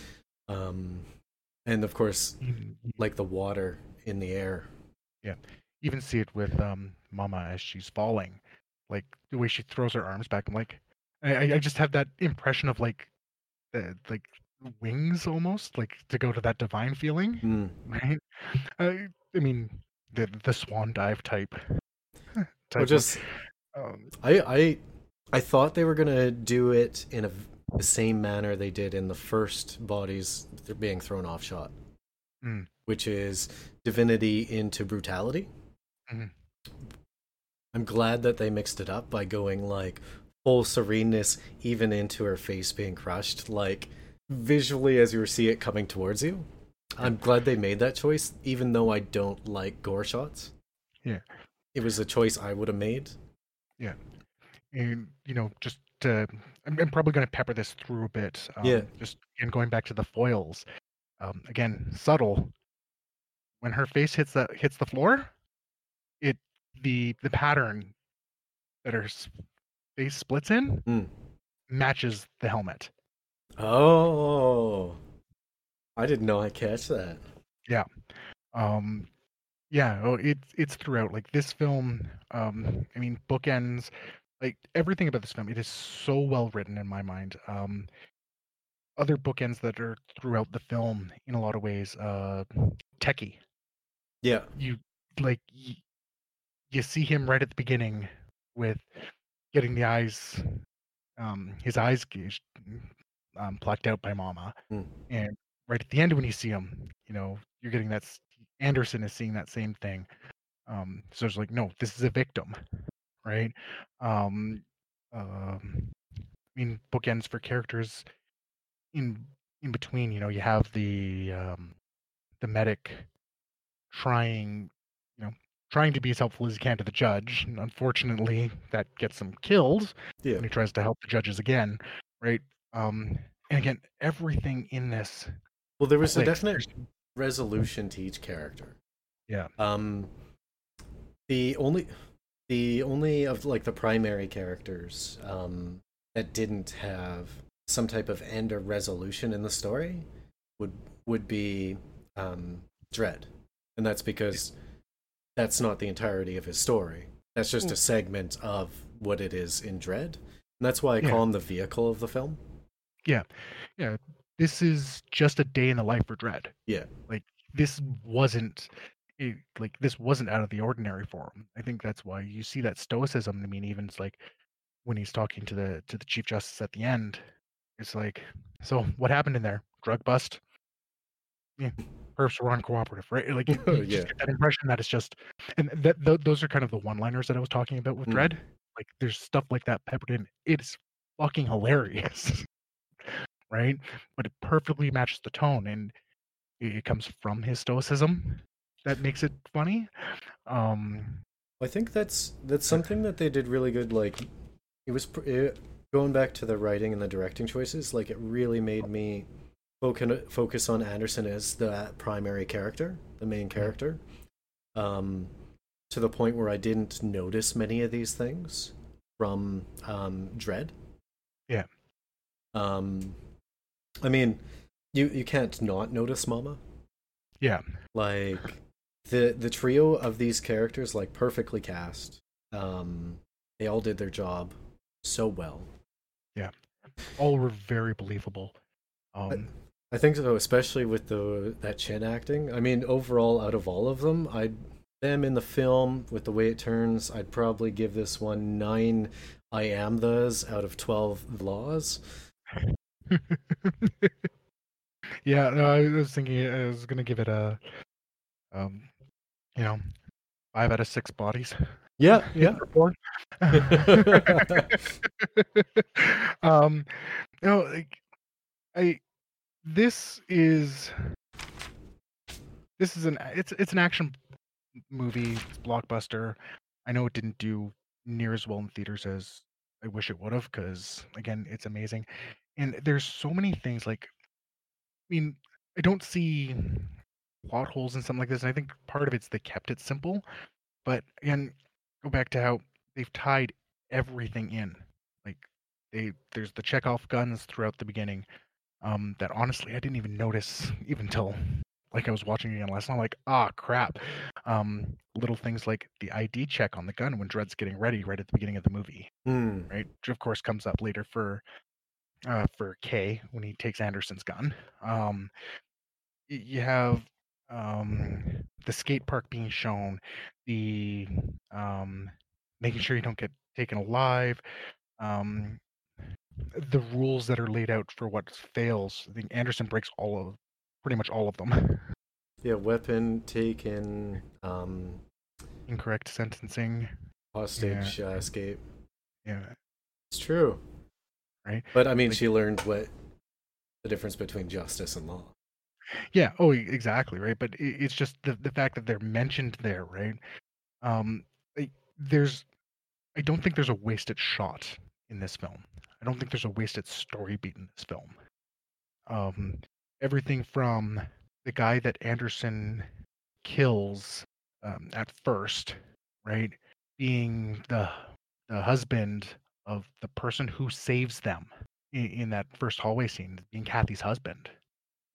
um and of course even, like the water in the air Yeah, even see it with um Mama as she's falling, like the way she throws her arms back. I'm like, I, I- just have that impression of like, the like wings almost, like to go to that divine feeling. Mm. right? I, I mean, the the swan dive type. type just um, I I I thought they were gonna do it in a the same manner they did in the first bodies they're being thrown off shot, Mm. which is divinity into brutality. Mhm. I'm glad that they mixed it up by going like full sereneness even into her face being crushed, like visually as you see it coming towards you. I'm glad they made that choice, even though I don't like gore shots. Yeah. It was a choice I would have made. Yeah. And you know, just to, I'm, I'm probably going to pepper this through a bit. Um, Yeah. Just again going back to the foils. Um, again, subtle. When her face hits the hits the floor, it the the pattern that her face splits in Mm. matches the helmet. Oh, I didn't know I catch that. Yeah. Um yeah oh it's it's throughout like this film um i mean bookends like everything about this film it is so well written in my mind um other bookends that are throughout the film in a lot of ways uh techie Yeah, you like y- you see him right at the beginning with getting the eyes um his eyes gauged, um plucked out by mama Mm. and right at the end when you see him you know you're getting that Anderson is seeing that same thing. Um, so it's like, no, this is a victim, right? Um, um, I mean, bookends for characters in in between. You know, you have the um, the medic trying, you know, trying to be as helpful as he can to the judge. And unfortunately, that gets him killed Yeah. when he tries to help the judges again, right? Um, and again, everything in this Well, there was a definite resolution to each character. Yeah. Um, the only, the only of like the primary characters um, that didn't have some type of end or resolution in the story would would be um, Dredd, and that's because that's not the entirety of his story. That's just a segment of what it is in Dredd, and that's why I Yeah. call him the vehicle of the film. Yeah, yeah, this is just a day in the life for Dredd. Yeah. like this wasn't it, like this wasn't out of the ordinary for him. I think that's why you see that stoicism. I mean, even it's like when he's talking to the to the chief justice at the end, it's like, so what happened in there? Drug bust. Yeah, perps were uncooperative, right? Like you, you Yeah. just get that impression that it's just, and that th- those are kind of the one-liners that I was talking about with Mm. Dredd. Like there's stuff like that peppered in. It's fucking hilarious, right? But it perfectly matches the tone, and it comes from his stoicism that makes it funny. Um, I think that's that's something that they did really good. Like, it was it, going back to the writing and the directing choices. Like, it really made me focus focus on Anderson as the primary character, the main character, um, to the point where I didn't notice many of these things from um, Dredd. Yeah. Um, I mean, you you can't not notice Mama. yeah, like the the trio of these characters like perfectly cast um they all did their job so well Yeah. all were very believable. Um, i think so especially with the that chin acting i mean overall out of all of them i'd them in the film with the way it turns i'd probably give this one nine i am those out of 12 laws yeah, no, I was thinking I was gonna give it a, um, you know, five out of six bodies. yeah yeah um, no, like, I, this is, this is an it's it's an action movie, it's blockbuster. I know it didn't do near as well in theaters as I wish it would have, because again, it's amazing, and there's so many things like, I mean, I don't see plot holes and something like this, and I think part of it's they kept it simple, but again, go back to how they've tied everything in. Like they there's the Chekhov guns throughout the beginning. Um, that honestly I didn't even notice even till like I was watching again last night. I'm like, ah crap. Um, little things like the ID check on the gun when Dredd's getting ready right at the beginning of the movie, Hmm. right? Which of course comes up later for uh for Kay when he takes Anderson's gun. Um you have um the skate park being shown, the um making sure you don't get taken alive, um the rules that are laid out for what fails. I think Anderson breaks all of pretty much all of them. yeah weapon taken um Incorrect sentencing. hostage uh, escape Yeah. it's true Right. but i mean Like- she learned what the difference between justice and law Yeah. Oh, exactly. Right. But it's just the the fact that they're mentioned there, right? Um, there's, I don't think there's a wasted shot in this film. I don't think there's a wasted story beat in this film. Um, everything from the guy that Anderson kills um, at first, right, being the the husband of the person who saves them in, in that first hallway scene, being Kathy's husband.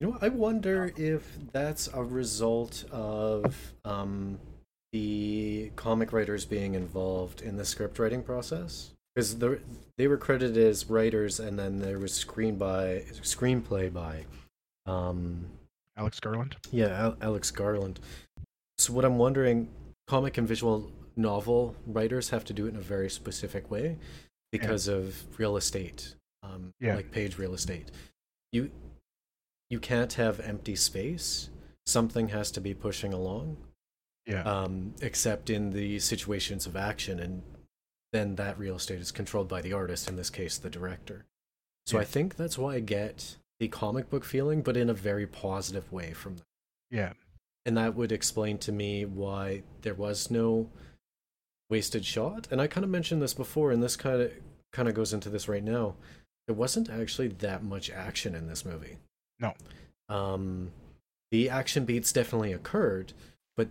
You know, I wonder if that's a result of um, the comic writers being involved in the script writing process. Because the, they were credited as writers, and then there was screen by screenplay by, um, Alex Garland. yeah, Al- Alex Garland. So what I'm wondering, comic and visual novel writers have to do it in a very specific way because of real estate, um, Yeah. like page real estate. You you can't have empty space. something has to be pushing along Yeah. um, except in the situations of action, and then that real estate is controlled by the artist, in this case, the director. So Yeah. I think that's why I get the comic book feeling, but in a very positive way from that. yeah. And that would explain to me why there was no wasted shot. And I kind of mentioned this before, and this kind of kind of goes into this right now. There wasn't actually that much action in this movie. No. Um, the action beats definitely occurred, but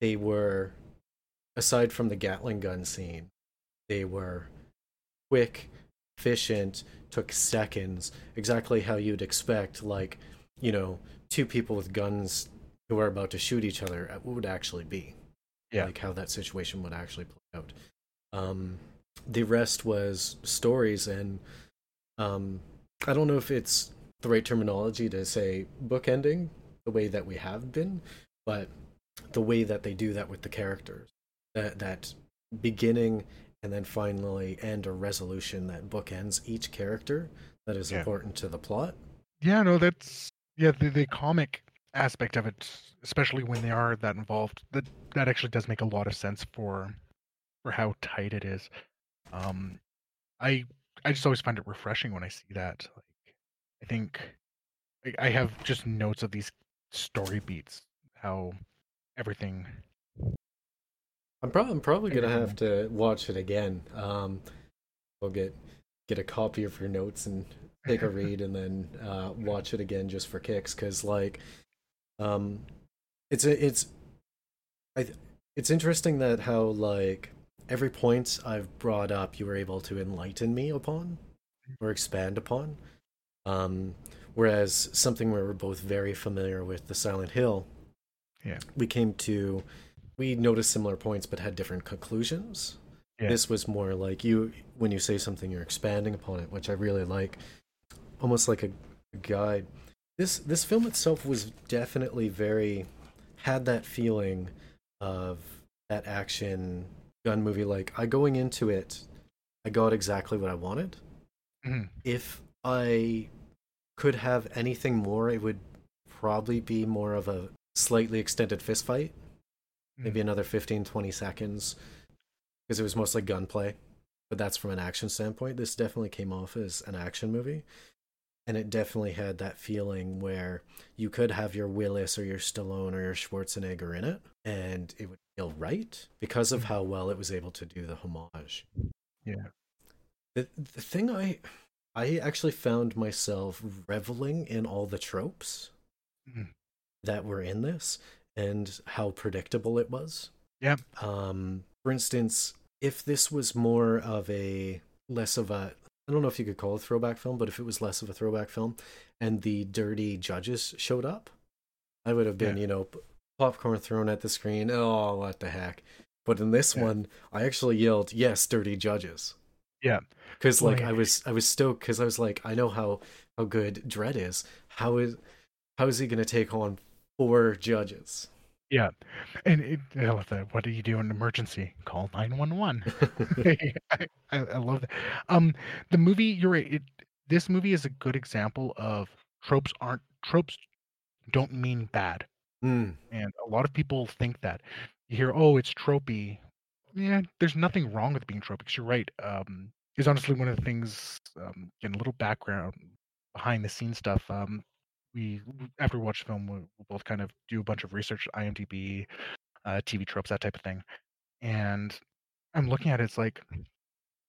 they were, aside from the Gatling gun scene, they were quick, efficient, took seconds, exactly how you'd expect, like, you know, two people with guns who are about to shoot each other uh, would actually be. Yeah. Like how that situation would actually play out. Um, the rest was stories, and um, I don't know if it's the right terminology to say bookending the way that we have been, but the way that they do that with the characters, that that beginning and then finally end a resolution that bookends each character that is Yeah. important to the plot. Yeah, no, that's yeah, the, the comic aspect of it, especially when they are that involved, that that actually does make a lot of sense for for how tight it is. Um I I just always find it refreshing when I see that. Like I think I, I have just notes of these story beats, how everything I'm, prob- I'm probably gonna have to watch it again. Um, we'll get get a copy of your notes and take a read, and then uh, watch it again just for kicks. Because like, um, it's a, it's, I, th- it's interesting that how like every point I've brought up, you were able to enlighten me upon or expand upon. Um, whereas something where we're both very familiar with the Silent Hill, Yeah. we came to we noticed similar points but had different conclusions. Yeah. This was more like you when you say something you're expanding upon it, which I really like. Almost like a, a guide. This this film itself was definitely very had that feeling of that action gun movie like I going into it I got exactly what I wanted. Mhm. If I could have anything more it would probably be more of a slightly extended fist fight maybe another 15 20 seconds because it was mostly gunplay but that's from an action standpoint this definitely came off as an action movie and it definitely had that feeling where you could have your willis or your stallone or your schwarzenegger in it and it would right because of how well it was able to do the homage Yeah. the, the thing i i actually found myself reveling in all the tropes Mhm. that were in this and how predictable it was. Yeah. Um, for instance, if this was more of a less of a I don't know if you could call it a throwback film, but if it was less of a throwback film and the dirty judges showed up, I would have been, Yeah. you know, popcorn thrown at the screen. Oh, what the heck. But in this Yeah. one, I actually yelled, "Yes, dirty judges." Yeah. Cuz like Like- I was I was stoked cuz I was like I know how how good Dredd is. How is how is he going to take on four judges? Yeah. And it, I love that. What do you do in an emergency? Call 911. I, I love that. Um, the movie, you're right. It, this movie is a good example of tropes aren't tropes don't mean bad, Mm, and a lot of people think that. You hear, oh, it's tropey. Yeah, there's nothing wrong with being tropey. you're right. Um, is honestly one of the things. Um, getting a little background behind the scenes stuff. Um, we after we watch the film, we we'll both kind of do a bunch of research, IMDb, uh, TV tropes, that type of thing. And I'm looking at it, it's like,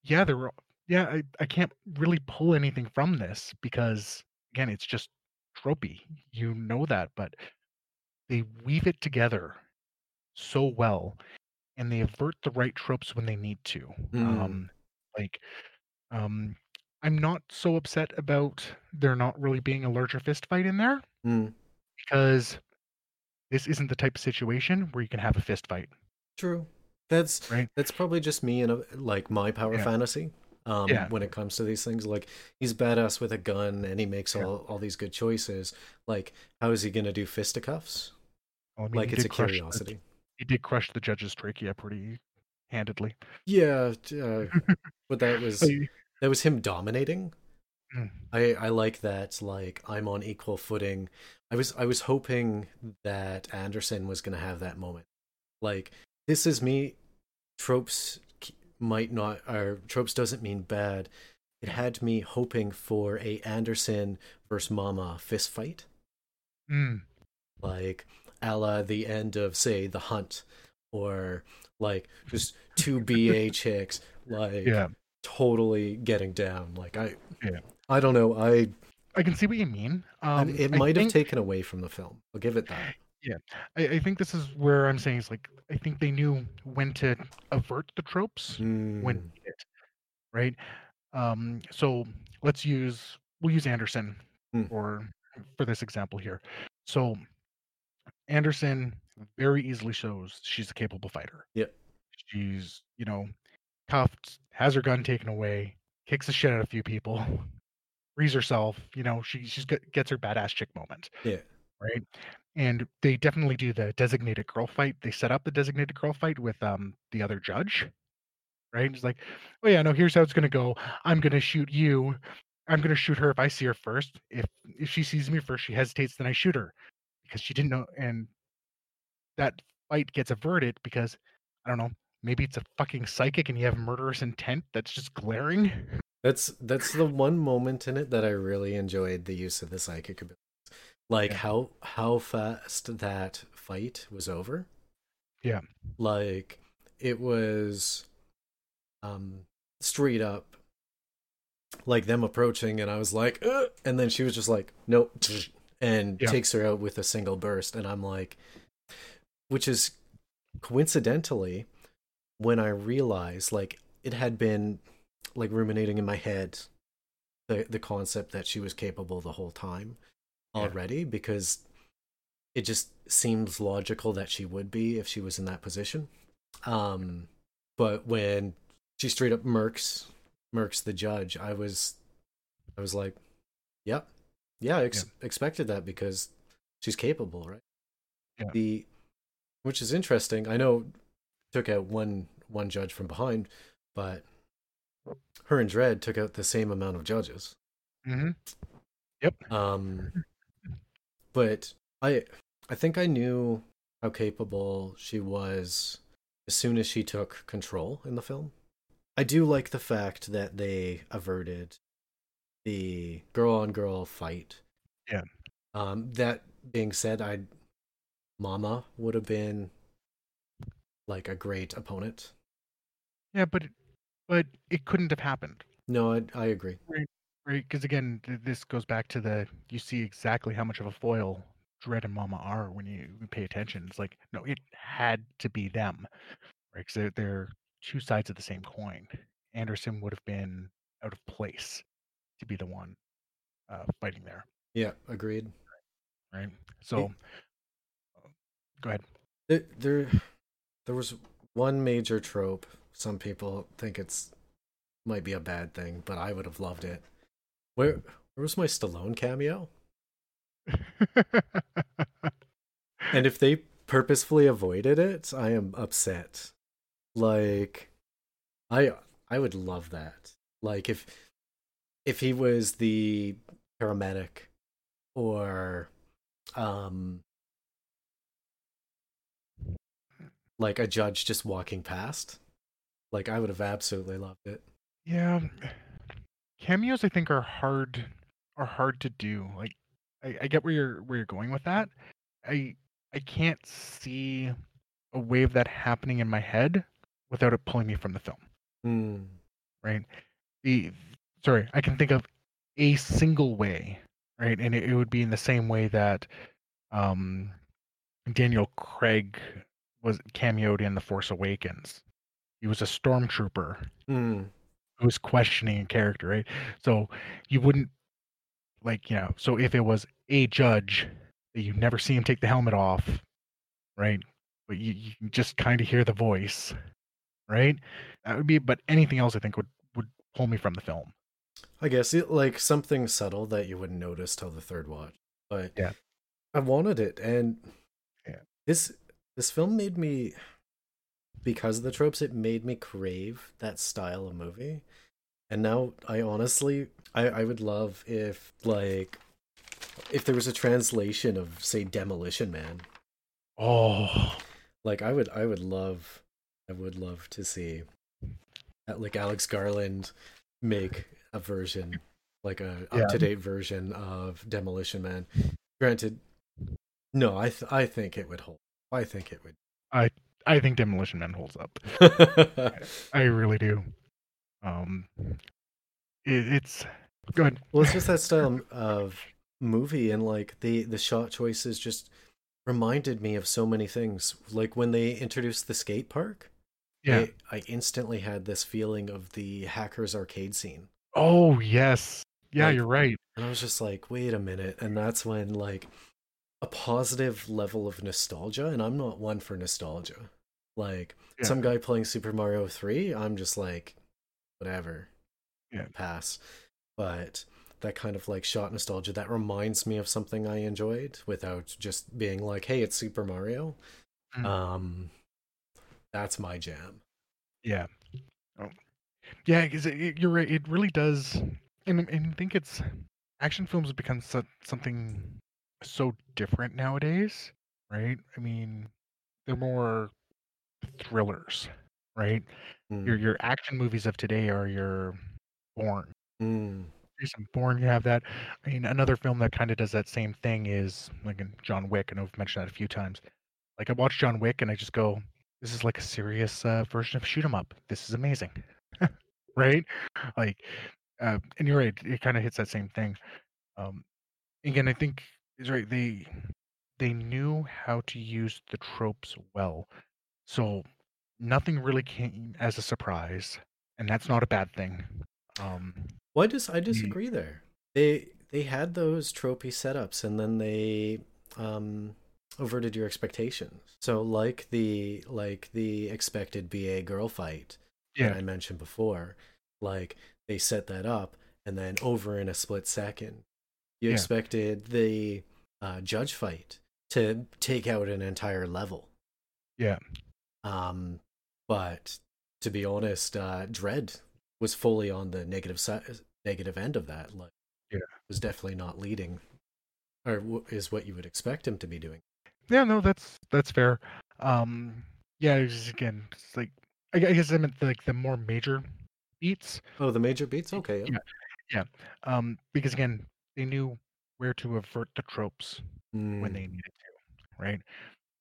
yeah, there were, yeah, I, I can't really pull anything from this because again, it's just tropey. You know that, but they weave it together so well and they avert the right tropes when they need to. Mm. Um, like, um, I'm not so upset about there not really being a larger fist fight in there mm. because this isn't the type of situation where you can have a fist fight. True. That's Right. that's probably just me and like my power Yeah. fantasy. Um, Yeah. when it comes to these things, like he's badass with a gun and he makes Yeah. all, all these good choices. Like, how is he gonna do fisticuffs? Well, I mean, like it's a crush the- curiosity. he did crush the judge's trachea pretty handedly. Yeah, uh, but that was that was him dominating. Mm. I I like that. Like I'm on equal footing. I was I was hoping that Anderson was gonna have that moment. Like this is me. Tropes might not or tropes doesn't mean bad. It had me hoping for a Anderson versus Mama fist fight, Mm. like a la the end of say The Hunt, or like just two BA chicks like Yeah, totally getting down. Like I, Yeah. I don't know. I I can see what you mean. Um, it might have taken away from the film. I'll give it that. I, I think this is where I'm saying is like I think they knew when to avert the tropes when Mm, needed, right? Um, so let's use we'll use Anderson Hmm. for for this example here. So Anderson very easily shows she's a capable fighter. Yep. She's you know cuffed, has her gun taken away, kicks the shit out of a few people, frees herself. You know she she's get, gets her badass chick moment yeah. right? And they definitely do the designated girl fight. They set up the designated girl fight with um the other judge, right? It's like, oh yeah, no, here's how it's gonna go. I'm gonna shoot you. I'm gonna shoot her if I see her first. If if she sees me first, she hesitates, then I shoot her because she didn't know. And that fight gets averted because I don't know. Maybe it's a fucking psychic and you have murderous intent that's just glaring. That's that's the one moment in it that I really enjoyed the use of the psychic abilities. Like Yeah. how how fast that fight was over. Yeah. Like it was um straight up like them approaching and I was like "Ugh," and then she was just like nope and Yeah. takes her out with a single burst and I'm like which is coincidentally when I realized like it had been like ruminating in my head the the concept that she was capable the whole time Yeah. already because it just seems logical that she would be if she was in that position. Um but when she straight up murks murks the judge, I was I was like, yep. Yeah, I ex- expected that because she's capable, right? Yeah. The which is interesting. I know took out one one judge from behind, but her and Dredd took out the same amount of judges. Mm-hmm. Yep. Um, but I I think I knew how capable she was as soon as she took control in the film. I do like the fact that they averted the girl on girl fight. Yeah. Um, that being said, I Mama would have been like a great opponent. Yeah, but it- but it couldn't have happened. No, I I agree. Right, because again, this goes back to the you see exactly how much of a foil Dredd and Mama are when you you pay attention. It's like no, it had to be them, right? Because they're, they're two sides of the same coin. Anderson would have been out of place to be the one uh, fighting there, Yeah, agreed. right? So, uh, go ahead. There, there, there was one major trope. Some people think it's might be a bad thing, but I would have loved it. Where, where was my Stallone cameo? And if they purposefully avoided it, I am upset. Like, I, I would love that. Like if, if he was the paramedic, or, um, like a judge just walking past. Like I would have absolutely loved it. Yeah, cameos I think are hard are hard to do. Like I, I get where you're where you're going with that. I I can't see a way of that happening in my head without it pulling me from the film. Hmm. Right? The sorry, I can think of a single way, right? And it, it would be in the same way that um Daniel Craig was cameoed in The Force Awakens. He was a stormtrooper Hmm. was questioning a character, right? So you wouldn't like, you know, so if it was a judge that you never see him take the helmet off, right? But you, you can just kind of hear the voice, right? That would be, but anything else I think would would pull me from the film. I guess it, like something subtle that you wouldn't notice till the third watch. But Yeah. I wanted it, and Yeah. this this film made me because of the tropes. It made me crave that style of movie. And now I honestly I, I would love if like if there was a translation of say Demolition Man. Oh, Like I would I would love I would love to see uh, like Alex Garland make a version like a Yeah. up to date version of Demolition Man. Granted, no, I th- I think it would hold. I think it would. I I think Demolition Man holds up. would. I really do. Um, it, it's good. well, it's just that style of movie, and like the the shot choices just reminded me of so many things. Like when they introduced the skate park, Yeah. I, I instantly had this feeling of the Hackers arcade scene. Oh yes. Yeah, Like- you're right. And I was just like, wait a minute. And that's when, like, a positive level of nostalgia, and I'm not one for nostalgia. Like, Yeah. some guy playing Super Mario 3, I'm just like, whatever. Yeah. Pass. But that kind of like shot nostalgia that reminds me of something I enjoyed without just being like, hey, it's Super Mario. Mm. Um, that's my jam. Yeah. Yeah, because you're right. It really does, and, and I think it's action films have become so, something so different nowadays, right? I mean, they're more thrillers, right? Your Mm. your action movies of today are your Bourne. Mm. Jason Bourne, you have that. I mean, another film that kind of does that same thing is like in John Wick, and I've mentioned that a few times. Like I watch John Wick, and I just go, "This is like a serious uh, version of shoot 'em up. This is amazing." right? Like, uh, and you're right. It kind of hits that same thing. Um, again, I think is right. They they knew how to use the tropes well, so nothing really came as a surprise, and that's not a bad thing. Um, Why does I disagree there? They they had those tropey setups and then they um averted your expectations. So like the like the expected BA girl fight yeah, that I mentioned before, like they set that up and then over in a split second. You Yeah. expected the uh, judge fight to take out an entire level. yeah. Um, but to be honest, uh, Dredd was fully on the negative side, negative end of that. Like, Yeah. was definitely not leading, or w- is what you would expect him to be doing. Yeah, no, that's that's fair. Um, yeah, it's just, again, it's like I, guess I meant like the more major beats. Oh, the major beats. Okay, Yeah. Um, because again, they knew where to avert the tropes when Mm, they needed to, right?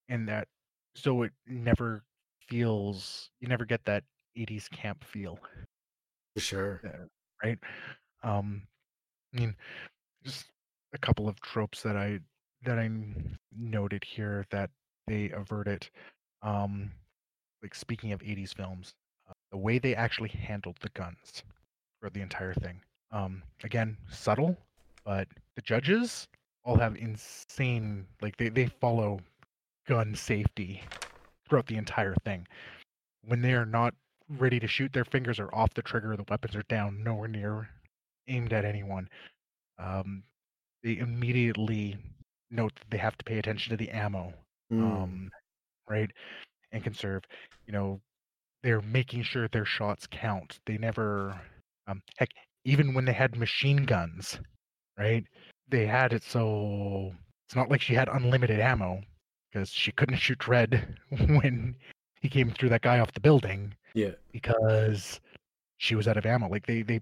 And that so it never feels you never get that 80s camp feel, for sure. right? Um, I mean, just a couple of tropes that I that I noted here that they averted. Um, like speaking of 80s films, uh, the way they actually handled the guns for the entire thing. Um, again, subtle, but the judges all have insane like they, they follow gun safety throughout the entire thing. When they are not ready to shoot, their fingers are off the trigger, the weapons are down, nowhere near aimed at anyone. Um, they immediately note that they have to pay attention to the ammo Mm, um, right, and conserve. You know, they're making sure their shots count. They never, um, heck, even when they had machine guns, right, they had it so it's not like she had unlimited ammo because she couldn't shoot Red when he came through that guy off the building yeah, because she was out of ammo. Like they, they,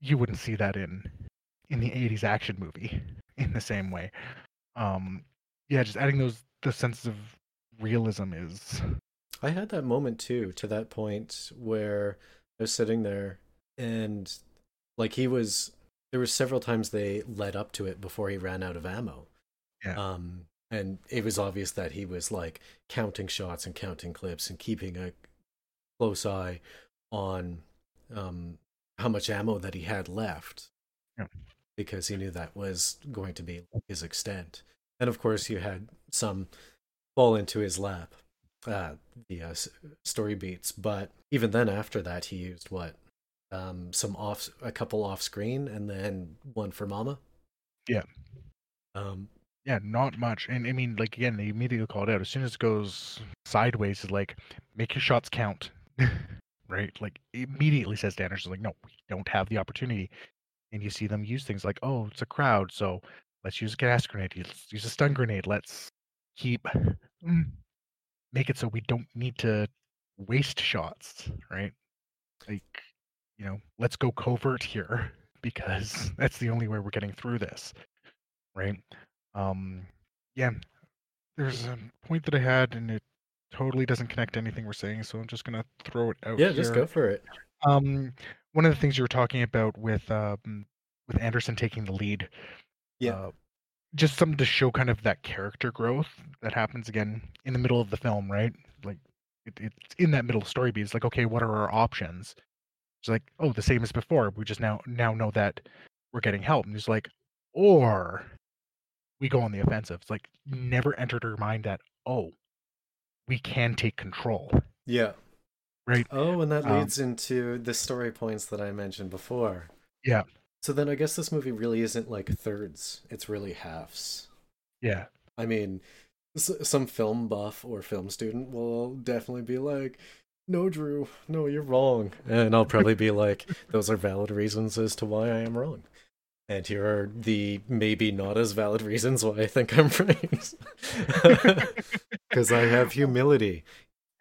you wouldn't see that in in the '80s action movie in the same way. Um, yeah, just adding those the senses of realism is I had that moment too. To that point where I was sitting there, and like he was, there were several times they led up to it before he ran out of ammo. Yeah. Um, and it was obvious that he was like counting shots and counting clips and keeping a close eye on um, how much ammo that he had left. Yeah. Because he knew that was going to be his extent. And of course, you had some fall into his lap, uh, the uh, story beats. But even then, after that, he used what? Um, some off, a couple off screen, and then one for Mama. Yeah. Um, yeah, not much. And I mean, like again, they immediately called out as soon as it goes sideways. Is like make your shots count. right? Like immediately says to Anderson, like, no, we don't have the opportunity. And you see them use things like, oh, it's a crowd, so let's use a gas grenade, let's use a stun grenade, let's keep mm, make it so we don't need to waste shots, right? Like, you know, let's go covert here because that's the only way we're getting through this, right? Um, yeah, there's a point that I had, and it totally doesn't connect to anything we're saying, so I'm just gonna throw it out. Yeah, just go for it. Um, one of the things you were talking about with um with Anderson taking the lead, Yeah. uh, just something to show kind of that character growth that happens again in the middle of the film, right? Like it, it's in that middle story beat. It's like, okay, what are our options? It's like, oh, the same as before. We just now now know that we're getting help, and it's like, or we go on the offensive. It's like never entered her mind that oh, we can take control, Yeah. right? Oh, and that Um, leads into the story points that I mentioned before. Yeah. So then I guess this movie really isn't like thirds, it's really halves. Yeah, I mean, s- some film buff or film student will definitely be like, no, Drew, no, you're wrong. And I'll probably be like, those are valid reasons as to why I am wrong. And here are the maybe not as valid reasons why I think I'm right. Because I have humility,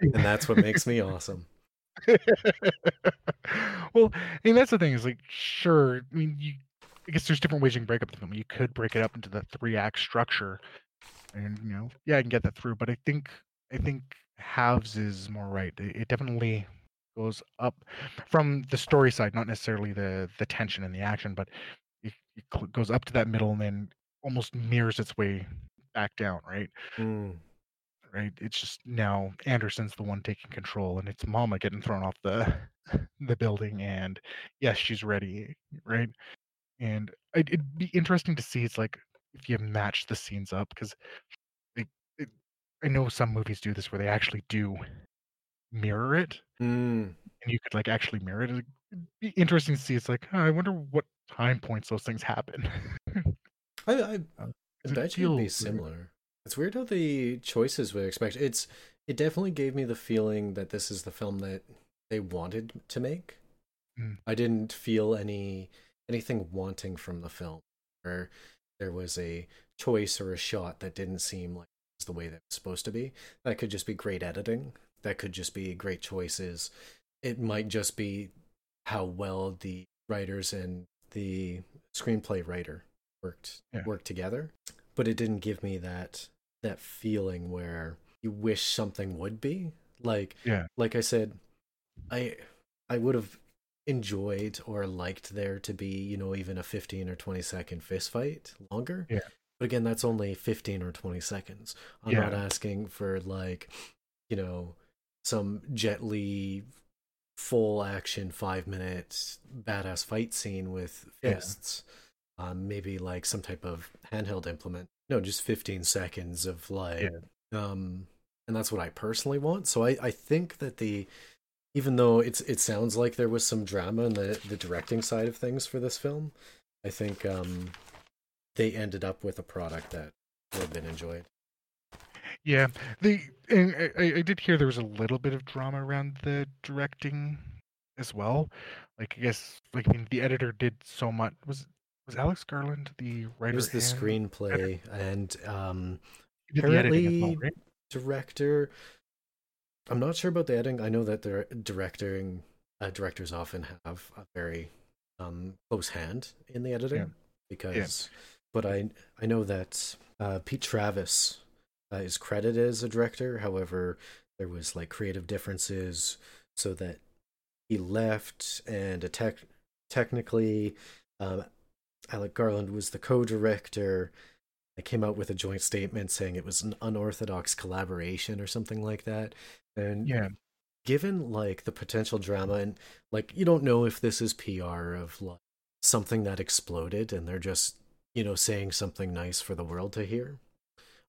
and that's what makes me awesome. well, I mean that's the thing is like sure. I mean, you I guess there's different ways you can break up the film. You could break it up into the three act structure, and you know, yeah, I can get that through. But I think I think halves is more right. It, it definitely goes up from the story side, not necessarily the the tension and the action, but it, it goes up to that middle and then almost mirrors its way back down. Right, Mm. Right. It's just now Anderson's the one taking control, and it's Mama getting thrown off the the building, and yes, she's ready, right? And it, it'd be interesting to see. It's like if you match the scenes up because it, it, I know some movies do this where they actually do mirror it, Mm. and you could like actually mirror it. It'd be interesting to see. It's like, huh, I wonder what time points those things happen. I, I, Uh, I it bet you it'd be feels weird. similar. It's weird how the choices were expected. It's it definitely gave me the feeling that this is the film that they wanted to make. Mm. I didn't feel any anything wanting from the film, or there was a choice or a shot that didn't seem like it was the way that it's supposed to be. That could just be great editing. That could just be great choices. It might just be how well the writers and the screenplay writer worked Yeah. worked together but it didn't give me that that feeling where you wish something would be like Yeah. like i said i i would have enjoyed or liked there to be you know even a 15 or 20 second fist fight longer Yeah. but again that's only 15 or 20 seconds i'm Yeah. not asking for like you know some jet Li full action five minutes badass fight scene with Yeah. fists um, maybe like some type of handheld implement. No, just 15 seconds of like, um, and that's what I personally want. So I, I think that the, even though it's it sounds like there was some drama in the the directing side of things for this film, I think um, they ended up with a product that would have been enjoyed. Yeah, the and I, I- I did hear there was a little bit of drama around the directing as well. Like I guess, like I mean, the editor did so much. Was was Alex Garland the writer? It was the and screenplay and um, the well, apparently- right? director. I'm not sure about the editing. I know that the directing uh, directors often have a very um, close hand in the editing Yeah. because, but I I know that uh, Pete Travis uh, is credited as a director. However, there was like creative differences, so that he left, and a tech technically, um, Alex Garland was the co-director. They came out with a joint statement saying it was an unorthodox collaboration or something like that. And Yeah, given like the potential drama and like you don't know if this is PR of like something that exploded and they're just you know saying something nice for the world to hear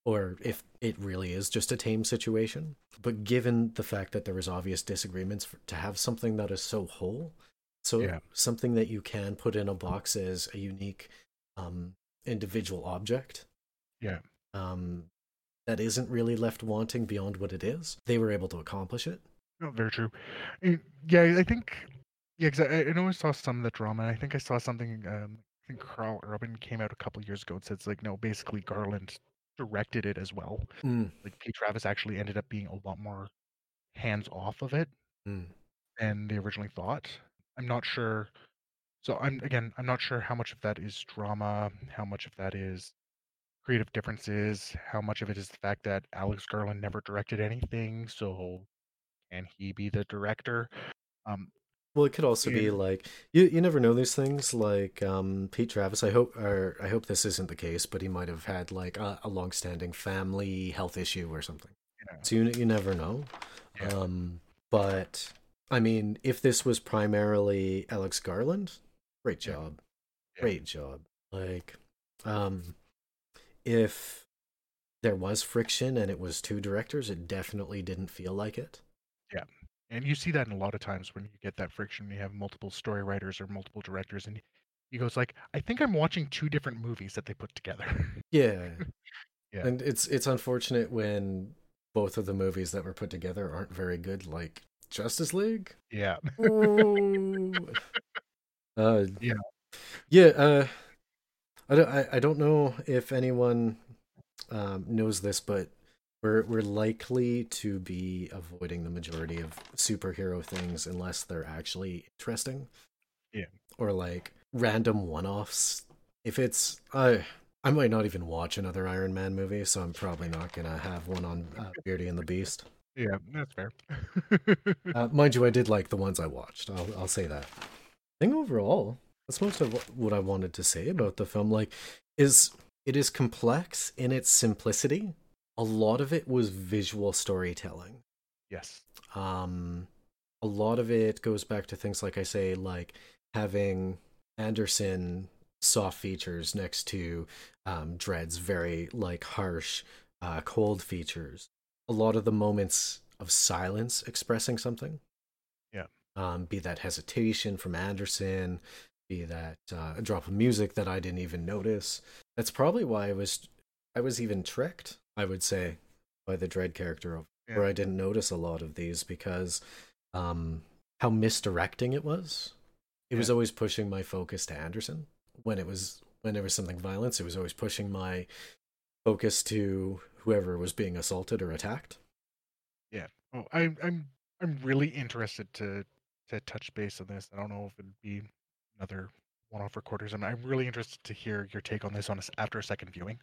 or if it really is just a tame situation but given the fact that there was obvious disagreements for, to have something that is so whole so Yeah. something that you can put in a box as a unique um individual object Yeah. um that isn't really left wanting beyond what it is they were able to accomplish it No, very true. Eh, Yeah, I think. Yeah, 'cause I, I know I saw some of the drama. I think I saw something. Um, I think Karl Urban came out a couple years ago and said it's like no, basically Garland directed it as well. Mm, Like Pete Travis actually ended up being a lot more hands off of it mm. than they originally thought. I'm not sure. So I'm again, I'm not sure how much of that is drama, how much of that is creative differences, how much of it is the fact that Alex Garland never directed anything, so can he be the director? Um, Well, it could also be like you you never know these things. Like um, Pete Travis, I hope or I hope this isn't the case, but he might have had like a, a long-standing family health issue or something. Yeah. So you you never know. Yeah. Um, but I mean, if this was primarily Alex Garland, great job, Yeah. great job. Like, um, if there was friction and it was two directors, it definitely didn't feel like it. Yeah. And you see that in a lot of times when you get that friction. You have multiple story writers or multiple directors, and he goes like, "I think I'm watching two different movies that they put together." Yeah. Yeah. And it's it's unfortunate when both of the movies that were put together aren't very good, like Justice League. yeah, uh, Yeah. Yeah. Uh, I don't. I, I don't know if anyone um, knows this, but we're we're likely to be avoiding the majority of superhero things unless they're actually interesting. Yeah. Or like random one-offs. If it's I. I might not even watch another Iron Man movie, so I'm probably not gonna have one on uh, Beardy and the Beast. Yeah, that's fair. Uh, mind you, I did like the ones I watched. I'll I'll say that. I think overall, that's most of what- I wanted to say about the film. Like, is it is complex in its simplicity. A lot of it was visual storytelling. yes, Um, a lot of it goes back to things like I say, like having Anderson soft features next to um, Dredd's very like harsh, uh, cold features. A lot of the moments of silence expressing something. Yeah. Um, be that hesitation from Anderson, be that uh, a drop of music that I didn't even notice. That's probably why I was I was even tricked. I would say by the Dredd character of where I didn't notice a lot of these because um, how misdirecting it was. It was always pushing my focus to Anderson when it was when there was something violence. It was always pushing my focus to whoever was being assaulted or attacked. Yeah. Oh, I'm I'm I'm really interested to to touch base on this. I don't know if it'd be another one-off recorders. I'm I'm really interested to hear your take on this on a after a second viewing.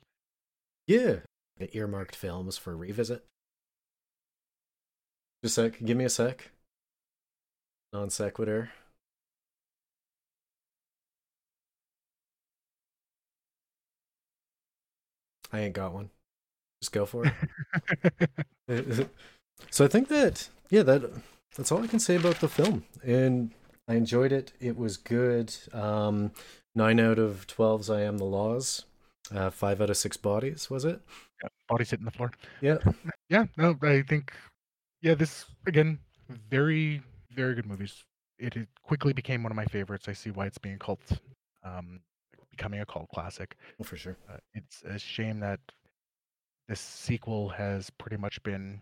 Yeah, the earmarked films for revisit. Just a sec. Give me a sec. Non sequitur. I ain't got one. Just go for it. so I think that yeah, that that's all I can say about the film. And I enjoyed it. It was good. Um, nine out of twelves. I am the laws. Uh, five out of six bodies. Was it? Yeah, Bodies hitting the floor. Yeah. Yeah, no, I think yeah, this again, very very good movies. It, it quickly became one of my favorites. I see why it's being cult, um, becoming a cult classic. Oh, for sure. Uh, it's a shame that this sequel has pretty much been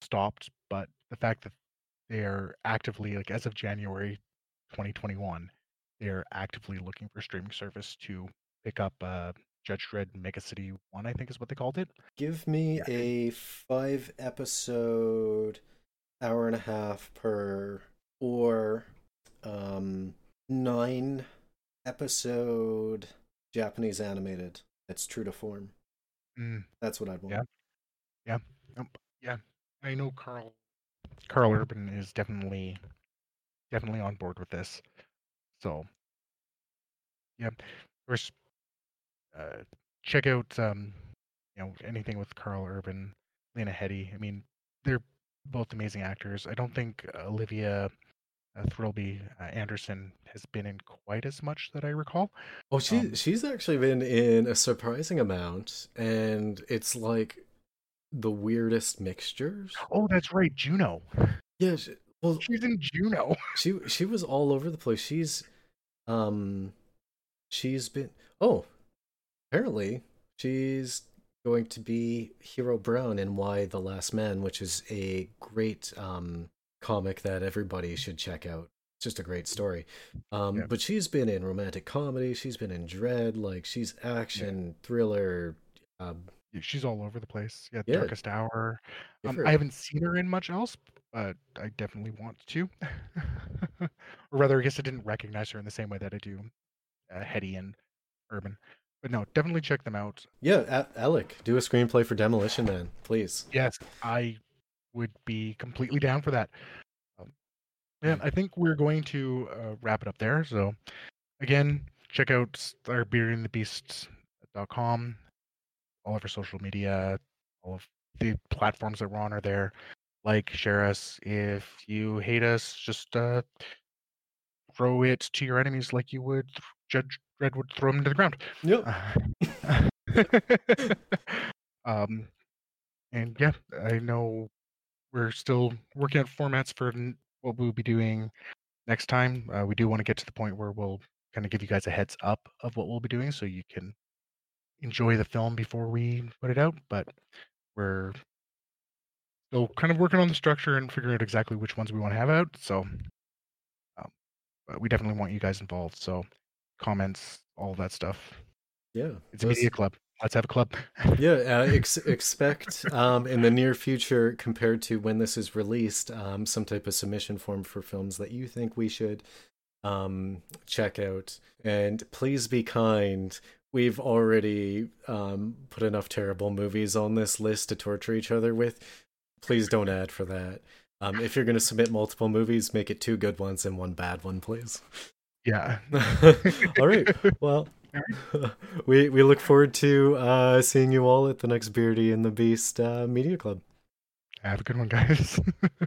stopped, but the fact that they are actively, like as of January 2021, they are actively looking for streaming service to pick up uh, Judge Dredd Mega City 1, I think is what they called it. Give me a five episode, hour and a half per, or um, nine episode Japanese animated that's true to form. Mm, That's what I'd want. Yeah. um, yeah, I know Karl Karl Urban is definitely definitely on board with this. So, yeah, of course, uh, check out um, you know anything with Karl Urban, Lena Headey. I mean, they're both amazing actors. I don't think Olivia Thirlby uh, Anderson has been in quite as much that I recall. Oh, she Um, she's actually been in a surprising amount, and it's like the weirdest mixtures. Oh, that's right, Juno. Yeah, she, well, She's in Juno. she she was all over the place. She's um she's been oh apparently she's going to be Hero Brown in Y the Last Man, which is a great um comic that everybody should check out. It's just a great story. Um, Yeah. But she's been in romantic comedy. She's been in Dredd. Like she's action, thriller. Um, Yeah, She's all over the place. Yeah, Yeah. Darkest Hour. Um, I haven't seen her in much else, but I definitely want to. or rather, I guess I didn't recognize her in the same way that I do uh, Headey and Urban. But no, definitely check them out. yeah, A- Alex, do a screenplay for Demolition Man, please. Yes, I would be completely down for that. Um, yeah, I think we're going to uh, wrap it up there. So, again, check out our beardandthebeasts.com. All of our social media, all of the platforms that we're on are there. Like, share us. If you hate us, just uh, throw it to your enemies like you would Judge Dredd would throw them to the ground. Yep. um, and yeah, I know we're still working out formats for what we'll be doing next time. Uh, we do want to get to the point where we'll kind of give you guys a heads up of what we'll be doing so you can enjoy the film before we put it out. But we're still kind of working on the structure and figuring out exactly which ones we want to have out. So um, but we definitely want you guys involved. So comments, all that stuff. Yeah. It's a media club. Let's have a club. yeah uh, ex- expect um, in the near future compared to when this is released um, some type of submission form for films that you think we should um, check out. And please be kind. We've already um, put enough terrible movies on this list to torture each other with. Please don't add for that. Um, if you're going to submit multiple movies make it two good ones and one bad one please. Yeah. all right. Well we we look forward to uh, seeing you all at the next Beardy and the Beast uh, Media Club. Have a good one, guys.